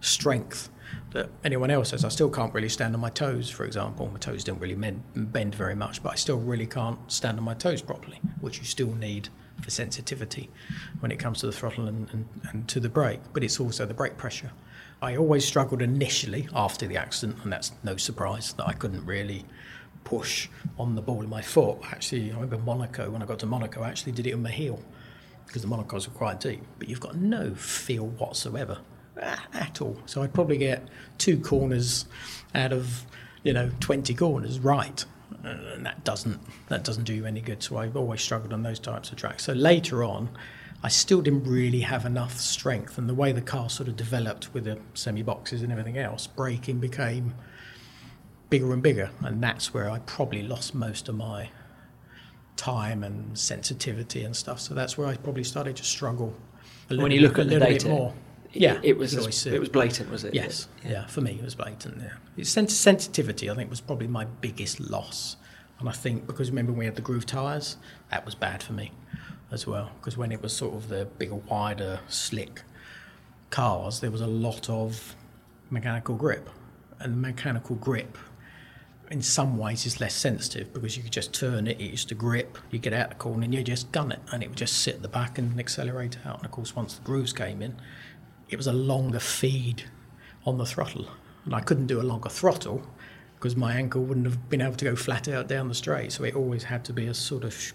strength that anyone else has. I still can't really stand on my toes, for example. My toes don't really men- bend very much, but I still really can't stand on my toes properly, which you still need for sensitivity when it comes to the throttle and, and, and to the brake. But it's also the brake pressure. I always struggled initially after the accident, and that's no surprise that I couldn't really push on the ball of my foot. Actually, I remember Monaco, when I got to Monaco, I actually did it on my heel because the Monacos were quite deep, but you've got no feel whatsoever at all. So I'd probably get two corners out of you know 20 corners right, and that doesn't that doesn't do you any good. So I've always struggled on those types of tracks. So later on, I still didn't really have enough strength, and the way the car sort of developed with the semi boxes and everything else, braking became bigger and bigger, and that's where I probably lost most of my time and sensitivity and stuff. So that's where I probably started to struggle. A When little you bit- look at a the data, bit more. Yeah, it, was you can always it was blatant, was it? Yes, yeah. For me, it was blatant. Yeah, it's sens- sensitivity. I think was probably my biggest loss, and I think because remember we had the groove tires, that was bad for me as well. Because when it was sort of the bigger, wider, slick cars, there was a lot of mechanical grip, and the mechanical grip. In some ways, is less sensitive because you could just turn it. It used to grip. You get out the corner and you just gun it, and it would just sit at the back and accelerate out. And of course, once the grooves came in, it was a longer feed on the throttle. And I couldn't do a longer throttle because my ankle wouldn't have been able to go flat out down the straight. So it always had to be a sort of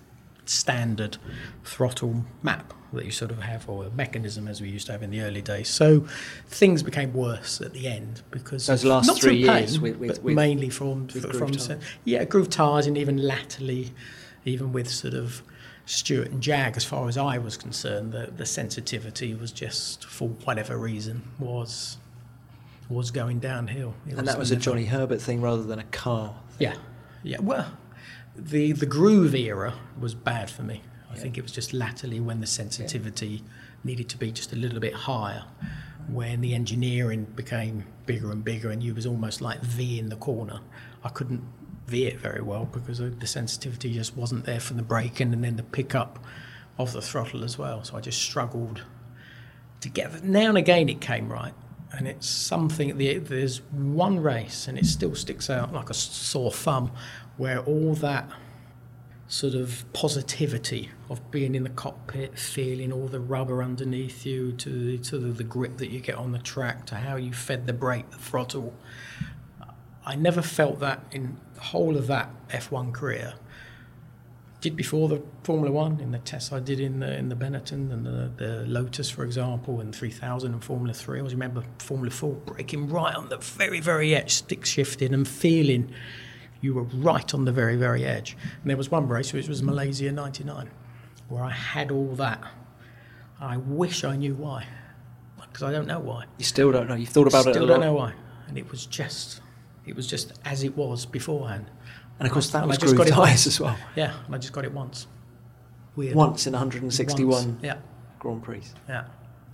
standard throttle map that you sort of have, or a mechanism as we used to have in the early days. So things became worse at the end because Those last not three pain, years with- with- but with- mainly from from yeah groove tires and even latterly, even with sort of Stewart and Jag, as far as I was concerned, the, the sensitivity was just for whatever reason was was going downhill. It And that was a Johnny Herbert thing rather than a car. yeah, yeah. Well, the the groove era was bad for me. I think it was just latterly when the sensitivity needed to be just a little bit higher, when the engineering became bigger and bigger, and you was almost like V in the corner. I couldn't V it very well because the sensitivity just wasn't there from the braking and then the pickup of the throttle as well. So I just struggled to get. Now and again, it came right, and it's something. The, there's one race, and it still sticks out like a sore thumb, where all that sort of positivity of being in the cockpit, feeling all the rubber underneath you, to the, to the, the grip that you get on the track, to how you fed the brake, the throttle. I never felt that in the whole of that F1 career. Did before the Formula One in the tests I did in the in the Benetton and the, the Lotus, for example, and 3000 and Formula Three. I always remember Formula Four braking right on the very very edge, stick shifting and feeling you were right on the very very edge. And there was one race which was Malaysia '99, where I had all that. I wish I knew why, because I don't know why. You still don't know. You've thought about Still it a don't lot. know why. And it was just, it was just as it was beforehand. And of course, that And was I just got it once. as well. Yeah, and I just got it once. Weird. Once in 161 Once. Yeah, Grand Prix. yeah.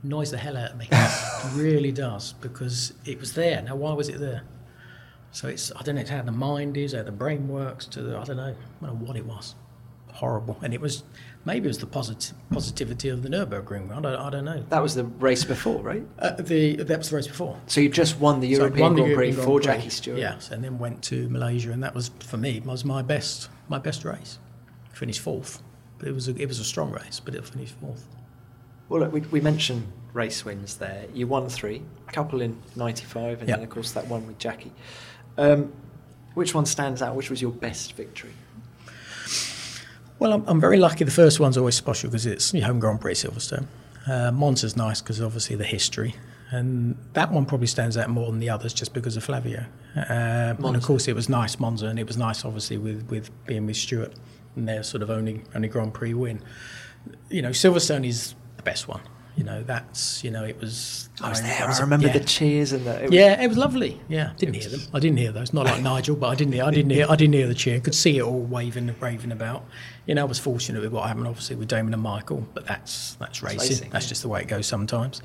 Annoys the hell out of me. it really does because it was there. Now, why was it there? So it's I don't know it's how the mind is, how the brain works. To the, I don't know, I don't know what it was. Horrible, and it was maybe it was the posit- positivity of the Nurburgring. I don't, I don't know. That was the race before, right? Uh, the that was the race before. So you just won the So European won the Grand Prix European for Grand Prix, Jackie Stewart. Yes, and then went to Malaysia, and that was for me was my best my best race. Finished fourth. But it was a, it was a strong race, but it finished fourth. Well, look, we, we mentioned race wins there. You won three, a couple in '95, and Yeah. then of course that one with Jackie. Um, which one stands out? Which was your best victory? Well, I'm, I'm very lucky. The first one's always special because it's your home Grand Prix Silverstone. Uh, Monza's nice because obviously the history, and that one probably stands out more than the others just because of Flavio. Uh, and of course, it was nice Monza, and it was nice obviously with, with being with Stewart and their sort of only only Grand Prix win. You know, Silverstone is the best one. You know, that's you know it was. I was there. was I remember yeah. the cheers and the. It was, Yeah, it was lovely. Yeah, didn't hear them. I didn't hear those. Not like Nigel, but I didn't hear. I didn't hear. I didn't hear the cheer. Could see it all waving and raving about. You know, I was fortunate with what happened, obviously with Damon and Michael, but that's that's racing. racing, that's yeah. just the way it goes sometimes.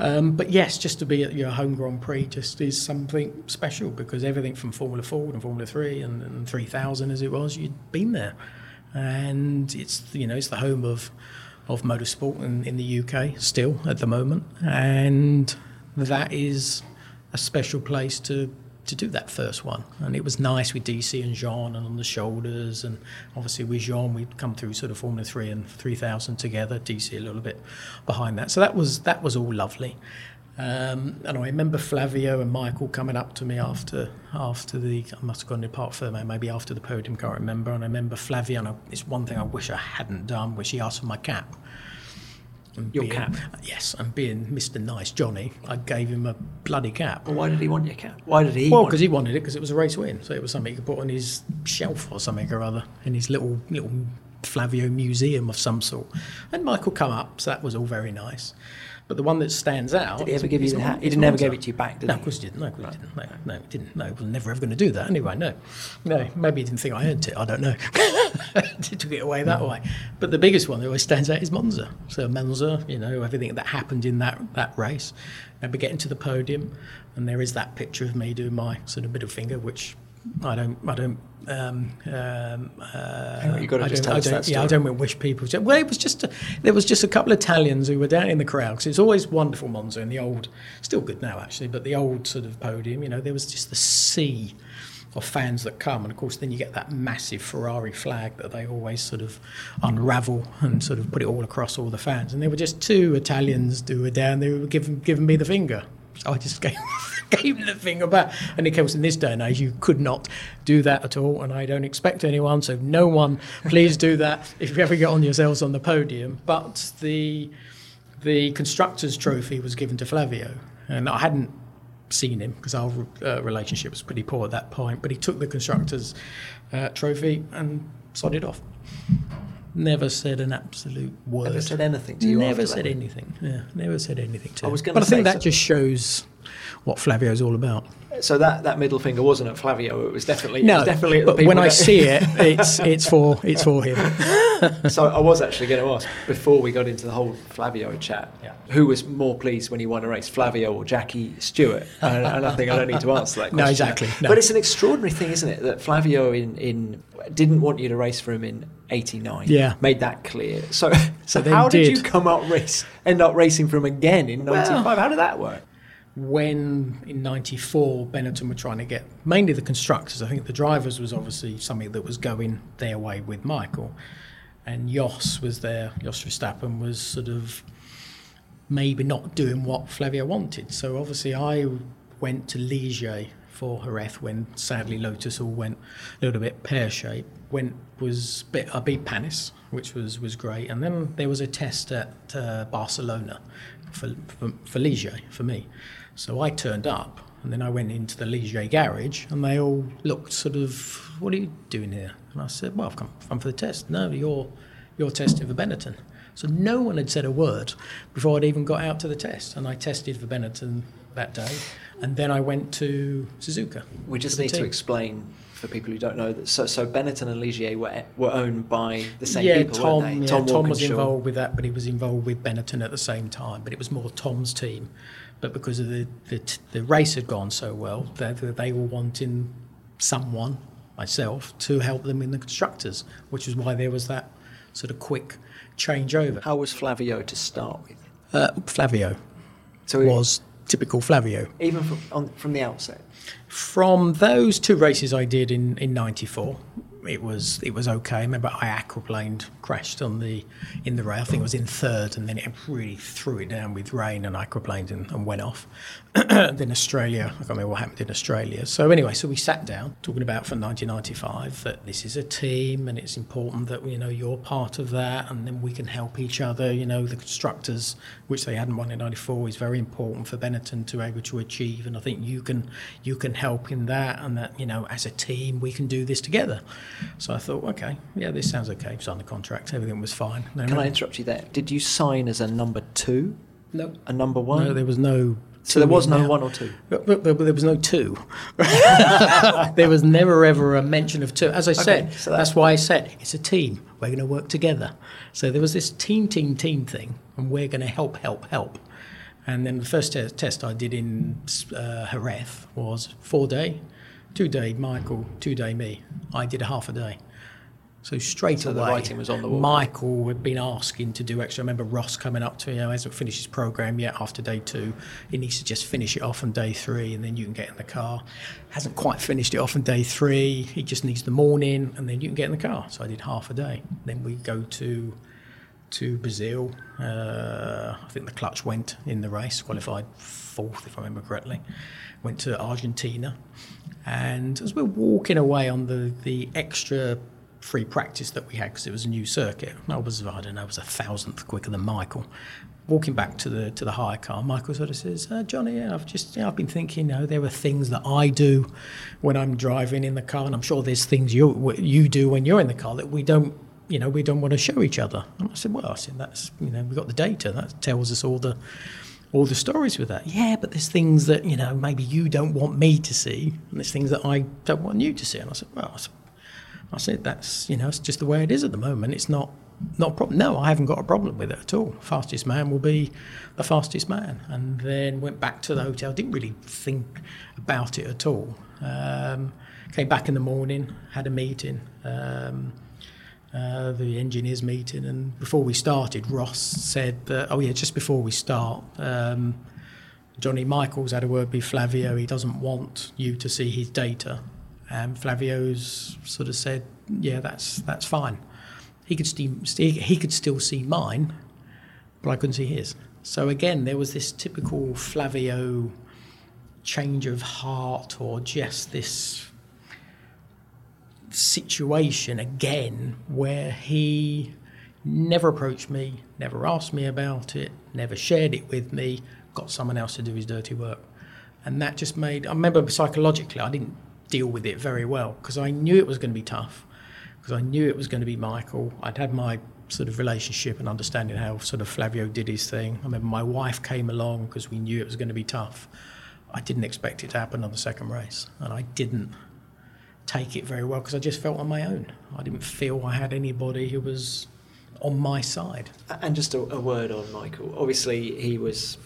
Um, but yes, just to be at your home Grand Prix just is something special because everything from Formula Ford and Formula Three and, and three thousand as it was, you'd been there, and it's you know it's the home of of motorsport in, in the UK still at the moment, and that is a special place to to do that first one. And it was nice with DC and Jean and on the shoulders, and obviously with Jean we'd come through sort of Formula Three and three thousand together. DC a little bit behind that, so that was that was all lovely. Um, and I remember Flavio and Michael coming up to me after after the I must have gone to Parc Fermé, maybe after the podium, can't remember. And I remember Flavio, and I, it's one thing I wish I hadn't done, which he asked for my cap. And Your being- cap? Yes, and being Mr. Nice Johnny, I gave him a bloody cap. Well, why did he want your cap? Why did he? Well, because he wanted it because it was a race win, so it was something he could put on his shelf or something or other in his little little Flavio museum of some sort. And Michael come up, so that was all very nice. But the one that stands out. Did he ever give you the hat? He didn't ever give it to you back, did no, he? of course he didn't. No, of course he didn't. No, no, he didn't. No, he was never ever going to do that anyway. No, no. Maybe he didn't think I earned it. I don't know. he took it away that hmm. way. But the biggest one that always stands out is Monza. So Monza, you know, everything that happened in that that race. Remember getting to the podium, and there is that picture of me doing my sort of middle finger, which I don't, I don't. Um, um, uh, You've got to I just don't- tell us that Yeah, I don't wish people. To, well, it was just a, there was just a couple of Italians who were down in the crowd because it's always wonderful Monza and the old, still good now actually, but the old sort of podium. You know, there was just the sea of fans that come, and of course, then you get that massive Ferrari flag that they always sort of unravel and sort of put it all across all the fans. And there were just two Italians who were down there who were giving giving me the finger. I just gave, gave the finger back. And of course, in this day and age, you could not do that at all. And I don't expect anyone, so no one, please do that if you ever get on yourselves on the podium. But the, the Constructors' Trophy was given to Flavio. And I hadn't seen him because our uh, relationship was pretty poor at that point. But he took the Constructors' uh, Trophy and sodded off. Never said an absolute word. Never said anything to you. Never said anything. Yeah, never said anything to. I was him. gonna but I think that just shows what Flavio's all about. So that, that middle finger wasn't at Flavio. It was definitely No, was definitely at the but people when I see it, it's it's for it's for him. so I was actually going to ask before we got into the whole Flavio chat, Yeah. who was more pleased when he won a race, Flavio or Jackie Stewart? And, and I think I don't need to answer that question. No, exactly, no. But it's an extraordinary thing, isn't it, that Flavio in, in didn't want you to race for him in '89. Yeah. made that clear. So, so then how did. did. you come up race end up racing for him again in '95? Well- how did that work? When in '94 Benetton were trying to get mainly the constructors. I think the drivers was obviously something that was going their way with Michael, and Jos was there. Jos Verstappen was sort of maybe not doing what Flavio wanted. So obviously I went to Ligier for Jerez when sadly Lotus all went a little bit pear shaped. Went was bit I beat Panis, which was was great, and then there was a test at uh, Barcelona for, for for Ligier for me. So I turned up, and then I went into the Ligier garage, and they all looked sort of, "What are you doing here?" And I said, "Well, I've come, come for the test." No, you're you're testing for Benetton. So no one had said a word before I'd even got out to the test, and I tested for Benetton that day, and then I went to Suzuka. We just need to explain for people who don't know that. So, so Benetton and Ligier were were owned by the same yeah, people, Tom, yeah, Tom, was involved with that, but he was involved with Benetton at the same time. But it was more Tom's team. But because of the the, the race had gone so well, they, they were wanting someone, myself, to help them in the constructors, which is why there was that sort of quick changeover. How was Flavio to start with? Uh, Flavio So he- was typical Flavio. even from on, from the outset. From those two races I did in in '94, it was it was okay. I remember I aquaplaned, crashed on the in the rain. I think it was in third, and then it really threw it down with rain, and aquaplaned and, and went off. Then Australia, I can't remember what happened in Australia. So anyway, so we sat down talking about from 1995 that this is a team, and it's important that you know you're part of that, and then we can help each other. You know, the constructors, which they hadn't won in '94, is very important for Benetton to be able to achieve, and I think you can you can help in that, and that you know as a team we can do this together. So I thought, okay, yeah, this sounds okay. Signed the contract, everything was fine. No, Can I interrupt you there? Did you sign as a number two, no, a number one? no, there was no. So there was no there. one or two. But, but, but there was no two. there was never ever a mention of two. As I said, so that- that's why I said it's a team. We're going to work together. So there was this team, team, team thing, and we're going to help, help, help. And then the first te- test I did in uh, Jerez was four day, two day Michael, two day me. I did a half a day. So straight So the away, writing was on the wall. Michael had been asking to do extra. I remember Ross coming up to me, you know, hasn't finished his program yet after day two. He needs to just finish it off on day three, and then you can get in the car. Hasn't quite finished it off on day three. He just needs the morning, and then you can get in the car. So I did half a day. Then we go to to Brazil. Uh, I think the clutch went in the race, qualified fourth, if I remember correctly. Went to Argentina. And as we're walking away on the, the extra free practice that we had, because it was a new circuit, I was, I don't know, I was a thousandth quicker than Michael. Walking back to the to the hire car, Michael sort of says, uh, "Johnny, I've just, yeah, I've been thinking, you know, there are things that I do when I'm driving in the car, and I'm sure there's things you you do when you're in the car that we don't you know, we don't want to show each other. And I said, well, I said, that's, you know, we've got the data. That tells us all the, all the stories with that. Yeah, but there's things that, you know, maybe you don't want me to see. And there's things that I don't want you to see. And I said, well, I said, I said that's, you know, it's just the way it is at the moment. It's not, not a problem. No, I haven't got a problem with it at all. Fastest man will be the fastest man. And then went back to the hotel. Didn't really think about it at all. Um, came back in the morning, had a meeting. Um, uh, the engineers meeting, and before we started, Ross said that, oh yeah, just before we start, um, Johnny Michaels had a word with Flavio. He doesn't want you to see his data, and Flavio's sort of said, yeah, that's that's fine. He could still he could still see mine, but I couldn't see his. So again, there was this typical Flavio change of heart or just this situation again where he never approached me, never asked me about it, never shared it with me, got someone else to do his dirty work. And that just made, I remember psychologically, I didn't deal with it very well because I knew it was going to be tough, because I knew it was going to be Michael. I'd had my sort of relationship and understanding how sort of Flavio did his thing. I remember my wife came along because we knew it was going to be tough. I didn't expect it to happen on the second race, and I didn't take it very well because I just felt on my own. I didn't feel I had anybody who was on my side. And just a, a word on Michael. Obviously, he was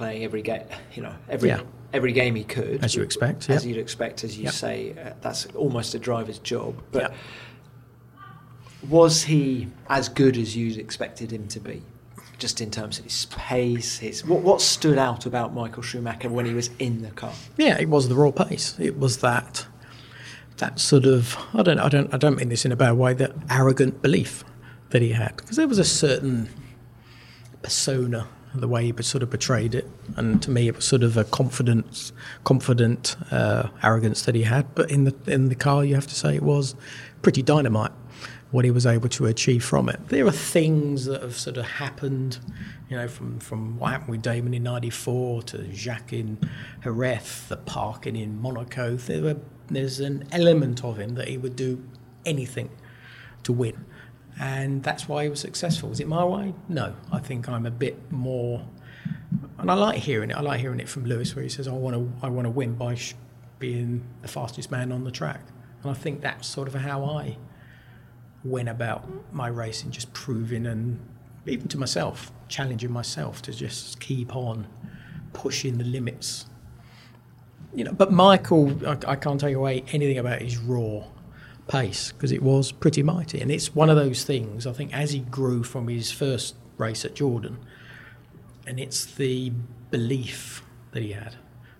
playing every game, you know, every Yeah. every game he could, As you expect, as you'd expect, as you Yep. say. Uh, that's almost a driver's job. But Yep. was he as good as you expected him to be? Just in terms of his pace, his what, what stood out about Michael Schumacher when he was in the car? Yeah, it was the raw pace. It was that that sort of I don't I don't I don't mean this in a bad way. That arrogant belief that he had because there was a certain persona the way he sort of portrayed it, and to me it was sort of a confidence, confident uh, arrogance that he had. But in the in the car, you have to say it was pretty dynamite what he was able to achieve from it. There are things that have sort of happened, you know, from, from what happened with Damon in '94 to Jacques in Jerez, the parking in Monaco. There were, there's an element of him that he would do anything to win, and that's why he was successful. Is it my way? No, I think I'm a bit more, and I like hearing it. I like hearing it from Lewis, where he says, "I want to, I want to win by sh- being the fastest man on the track," and I think that's sort of how I went about my racing, just proving and even to myself, challenging myself to just keep on pushing the limits. You know, but Michael, I, I can't take away anything about his raw pace because it was pretty mighty, and it's one of those things. I think as he grew from his first race at Jordan, and it's the belief that he had.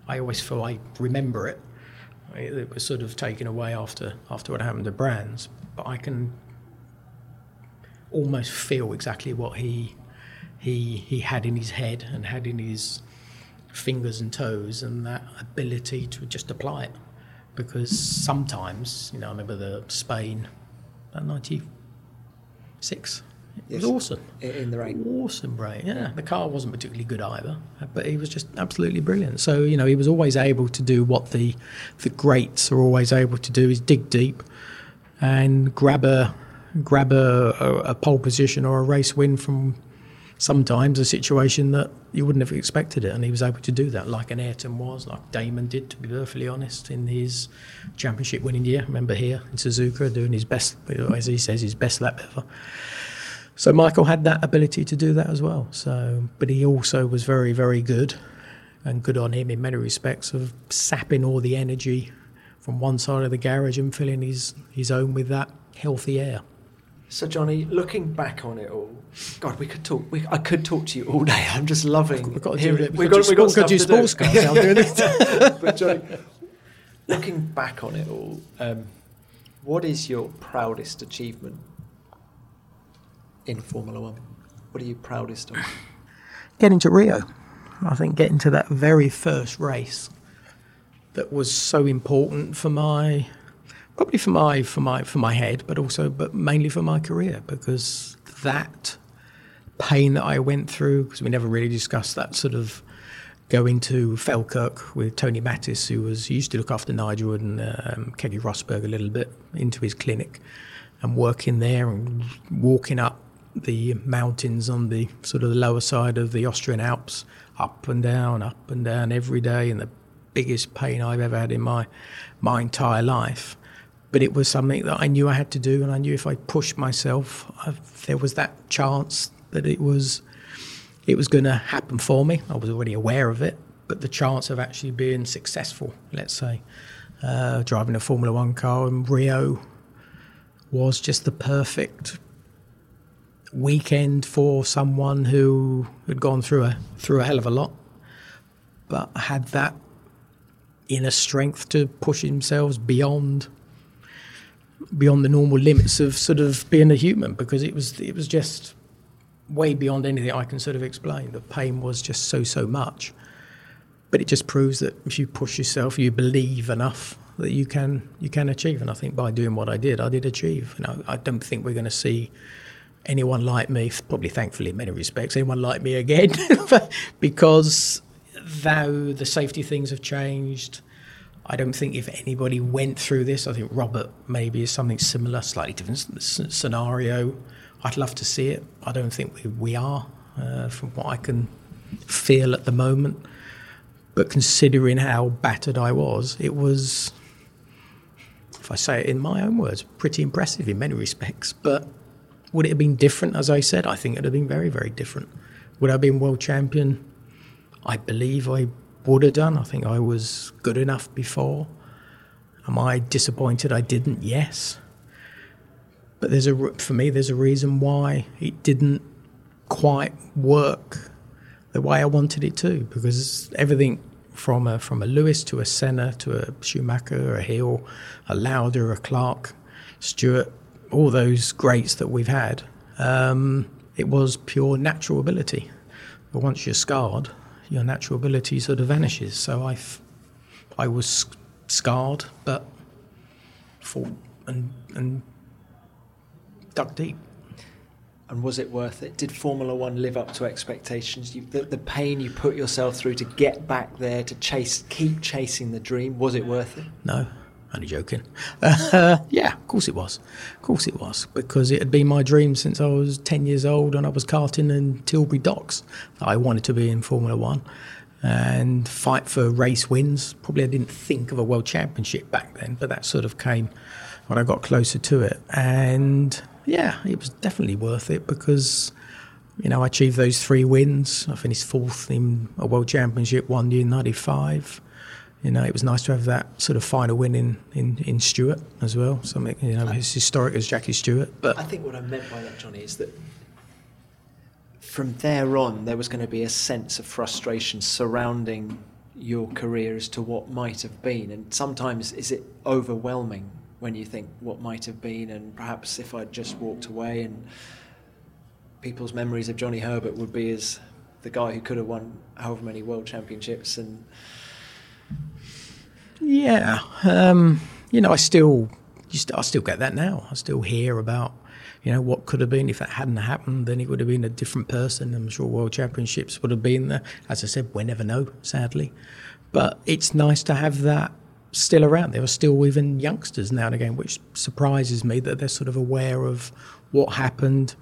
I always feel I remember it. It was sort of taken away after after what happened to Brands, but I can almost feel exactly what he he he had in his head and had in his fingers and toes, and that ability to just apply it. Because sometimes, you know, I remember the Spain, ninety six. It was awesome. In, the rain. Awesome, right? Yeah, the car wasn't particularly good either, but he was just absolutely brilliant. So you know, he was always able to do what the the greats are always able to do: is dig deep and grab a grab a, a, a pole position or a race win from sometimes a situation that you wouldn't have expected it, and he was able to do that, like an Ayrton was, like Damon did, to be perfectly honest, in his championship winning year. Remember here in Suzuka doing his best, as he says, his best lap ever. So Michael had that ability to do that as well. So, but he also was very, very good, and good on him in many respects of sapping all the energy from one side of the garage and filling his his own with that healthy air. So Johnny, looking back on it all, God, we could talk. We, I could talk to you all day. I'm just loving. We've got to do, hearing- it. We've got, to do, stuff do to sports cars. now, doing it. but Johnny, looking back on it all, um, what is your proudest achievement in Formula One? What are you proudest of? getting to Rio. I think getting to that very first race that was so important for my probably for my for my for my head, but also but mainly for my career because that pain that I went through because we never really discussed that sort of going to Falkirk with Tony Mattis, who was he used to look after Nigel and um, Keke Rosberg a little bit into his clinic, and working there and walking up the mountains on the sort of the lower side of the Austrian Alps, up and down, up and down every day, and the biggest pain I've ever had in my my entire life. But it was something that I knew I had to do, and I knew if I pushed myself, I, there was that chance that it was it was going to happen for me. I was already aware of it, but the chance of actually being successful, let's say, uh, driving a Formula One car in Rio was just the perfect weekend for someone who had gone through a through a hell of a lot, but had that inner strength to push themselves beyond beyond the normal limits of sort of being a human because it was it was just way beyond anything I can sort of explain. The pain was just so so much. but it just proves that if you push yourself, you believe enough that you can you can achieve. And I think by doing what I did, I did achieve. And know, I don't think we're going to see anyone like me, probably thankfully in many respects, anyone like me again, because though the safety things have changed, I don't think if anybody went through this, I think Robert maybe is something similar, slightly different scenario. I'd love to see it. I don't think we, we are, uh, from what I can feel at the moment. But considering how battered I was, it was, if I say it in my own words, pretty impressive in many respects. But would it have been different, as I said? I think it would have been very, very different. Would I have been world champion? I believe I would have done. I think I was good enough before. Am I disappointed I didn't? Yes. But there's a for me there's a reason why it didn't quite work the way I wanted it to because everything from a from a Lewis to a Senna to a Schumacher, a Hill, a Lauda, a Clark, Stewart, all those greats that we've had, um, it was pure natural ability. But once you're scarred, your natural ability sort of vanishes. So I, I was scarred, but fought and and dug deep. And was it worth it? Did Formula One live up to expectations? You, the, the pain you put yourself through to get back there, to chase, keep chasing the dream, was it worth it? No, only joking. Uh, yeah, of course it was. Of course it was. Because it had been my dream since I was 10 years old and I was karting in Tilbury Docks. I wanted to be in Formula One and fight for race wins. Probably I didn't think of a world championship back then, but that sort of came when I got closer to it. And yeah, it was definitely worth it because, you know, I achieved those three wins. I finished fourth in a world championship one year in 95. You know, it was nice to have that sort of final win in, in, in Stewart as well. Something, you know, as historic as Jackie Stewart. But I think what I meant by that, Johnny, is that from there on, there was going to be a sense of frustration surrounding your career as to what might have been. And sometimes is it overwhelming when you think what might have been, and perhaps if I'd just walked away, and people's memories of Johnny Herbert would be as the guy who could have won however many world championships and. Yeah, um, you know, I still, I still get that now. I still hear about, you know, what could have been if that hadn't happened. Then he would have been a different person. I'm sure world championships would have been there. As I said, we never know, sadly. But it's nice to have that still around. There are still even youngsters now and again, which surprises me that they're sort of aware of what happened,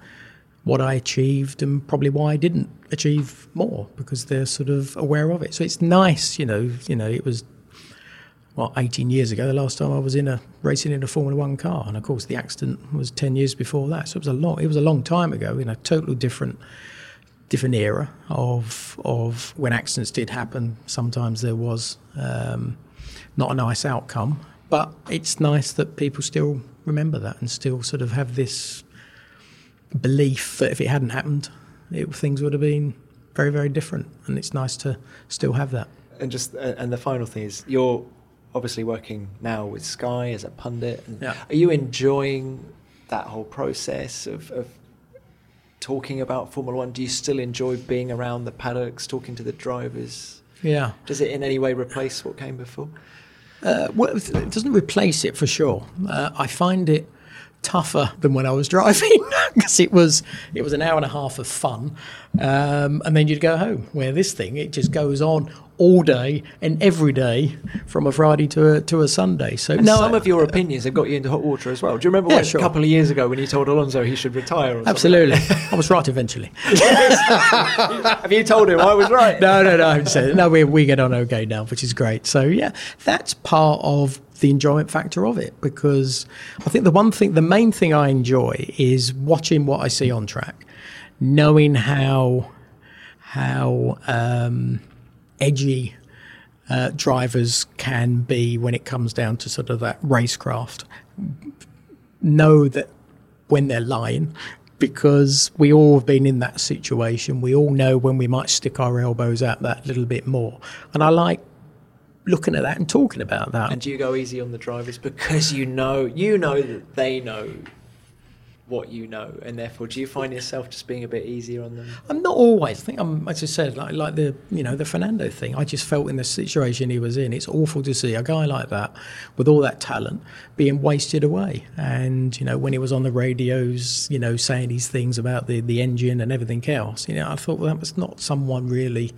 what I achieved, and probably why I didn't achieve more because they're sort of aware of it. So it's nice, you know. You know, it was what 18 years ago the last time I was in a racing in a Formula One car, and of course the accident was 10 years before that. So it was a long, it was a long time ago in a totally different different era of of when accidents did happen. Sometimes there was. Um, not a nice outcome. But it's nice that people still remember that and still sort of have this belief that if it hadn't happened, it, things would have been very, very different. And it's nice to still have that. And just and the final thing is, you're obviously working now with Sky as a pundit. Yeah. Are you enjoying that whole process of, of talking about Formula One? Do you still enjoy being around the paddocks, talking to the drivers? Yeah. Does it in any way replace what came before? Uh, well, it doesn't replace it for sure. Uh, I find it tougher than when I was driving because it was it was an hour and a half of fun, um, and then you'd go home. Where this thing it just goes on all day and every day from a Friday to a, to a Sunday. So and some of your opinions have got you into hot water as well. Do you remember Yeah, when, sure. a couple of years ago when you told Alonso he should retire? Absolutely, I was right eventually. have you told him I was right? no, no, no. I haven't said. No, we we get on okay now, which is great. So yeah, that's part of the enjoyment factor of it because I think the one thing, the main thing I enjoy is watching what I see on track, knowing how how um, edgy uh, drivers can be when it comes down to sort of that racecraft. Know that when they're lying because we all have been in that situation. We all know when we might stick our elbows out that little bit more. And I like looking at that and talking about that. And do you go easy on the drivers because you know you know that they know what you know, and therefore, do you find yourself just being a bit easier on them? I'm not always. I think I'm, as I said, like like the you know the Fernando thing. I just felt in the situation he was in, it's awful to see a guy like that with all that talent being wasted away. And you know when he was on the radios, you know saying these things about the the engine and everything else. You know, I thought well, that was not someone really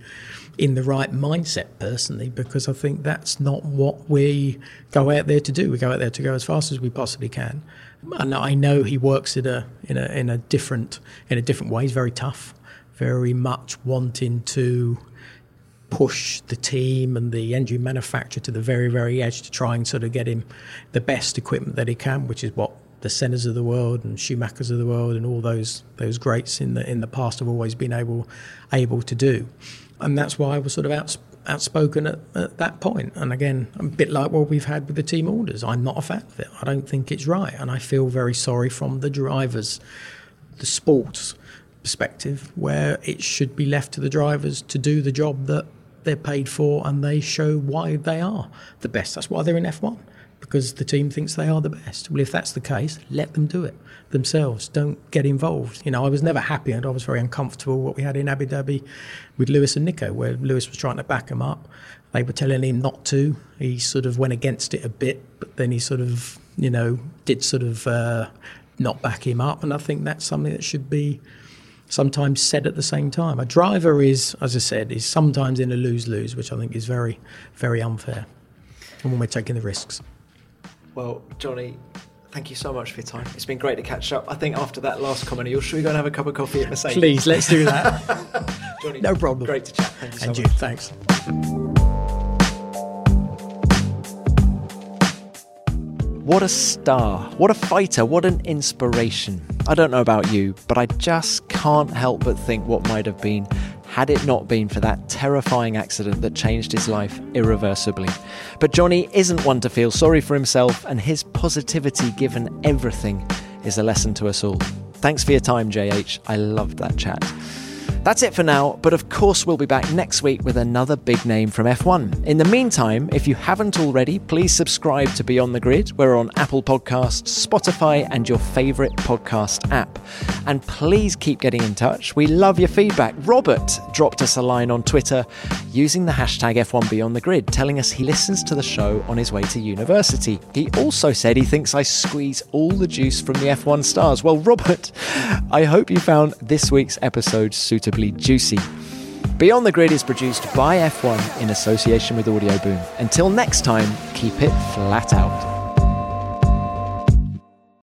in the right mindset personally because I think that's not what we go out there to do. We go out there to go as fast as we possibly can. And I know he works in a in a in a different in a different way. He's very tough, very much wanting to push the team and the engine manufacturer to the very very edge to try and sort of get him the best equipment that he can, which is what the Sennas of the world and Schumachers of the world and all those those greats in the in the past have always been able able to do and that's why I was sort of out, outspoken at, at, that point. And again, a bit like what we've had with the team orders. I'm not a fan of it. I don't think it's right, and I feel very sorry from the drivers, the sports perspective, where it should be left to the drivers to do the job that they're paid for, and they show why they are the best. That's why they're in F1 because the team thinks they are the best. Well, if that's the case, let them do it themselves. Don't get involved. You know, I was never happy and I was very uncomfortable what we had in Abu Dhabi with Lewis and Nico, where Lewis was trying to back him up. They were telling him not to. He sort of went against it a bit, but then he sort of, you know, did sort of uh, not back him up. And I think that's something that should be sometimes said at the same time. A driver is, as I said, is sometimes in a lose lose, which I think is very, very unfair when we're taking the risks. Well, Johnny, thank you so much for your time. It's been great to catch up. I think after that last comment, you're should we go and have a cup of coffee at Mercedes? Please, let's do that. Johnny, no problem. Great to chat. Thank you so and much. you, thanks. What a star. What a fighter. What an inspiration. I don't know about you, but I just can't help but think what might have been had it not been for that terrifying accident that changed his life irreversibly. But Johnny isn't one to feel sorry for himself, and his positivity, given everything, is a lesson to us all. Thanks for your time, JH. I loved that chat. That's it for now, but of course, we'll be back next week with another big name from F1. In the meantime, if you haven't already, please subscribe to Beyond the Grid. We're on Apple Podcasts, Spotify, and your favourite podcast app. And please keep getting in touch. We love your feedback. Robert dropped us a line on Twitter using the hashtag F1 Beyond the Grid, telling us he listens to the show on his way to university. He also said he thinks I squeeze all the juice from the F1 stars. Well, Robert, I hope you found this week's episode suitable juicy. Beyond the Grid is produced by F1 in association with Audioboom. Until next time, keep it flat out.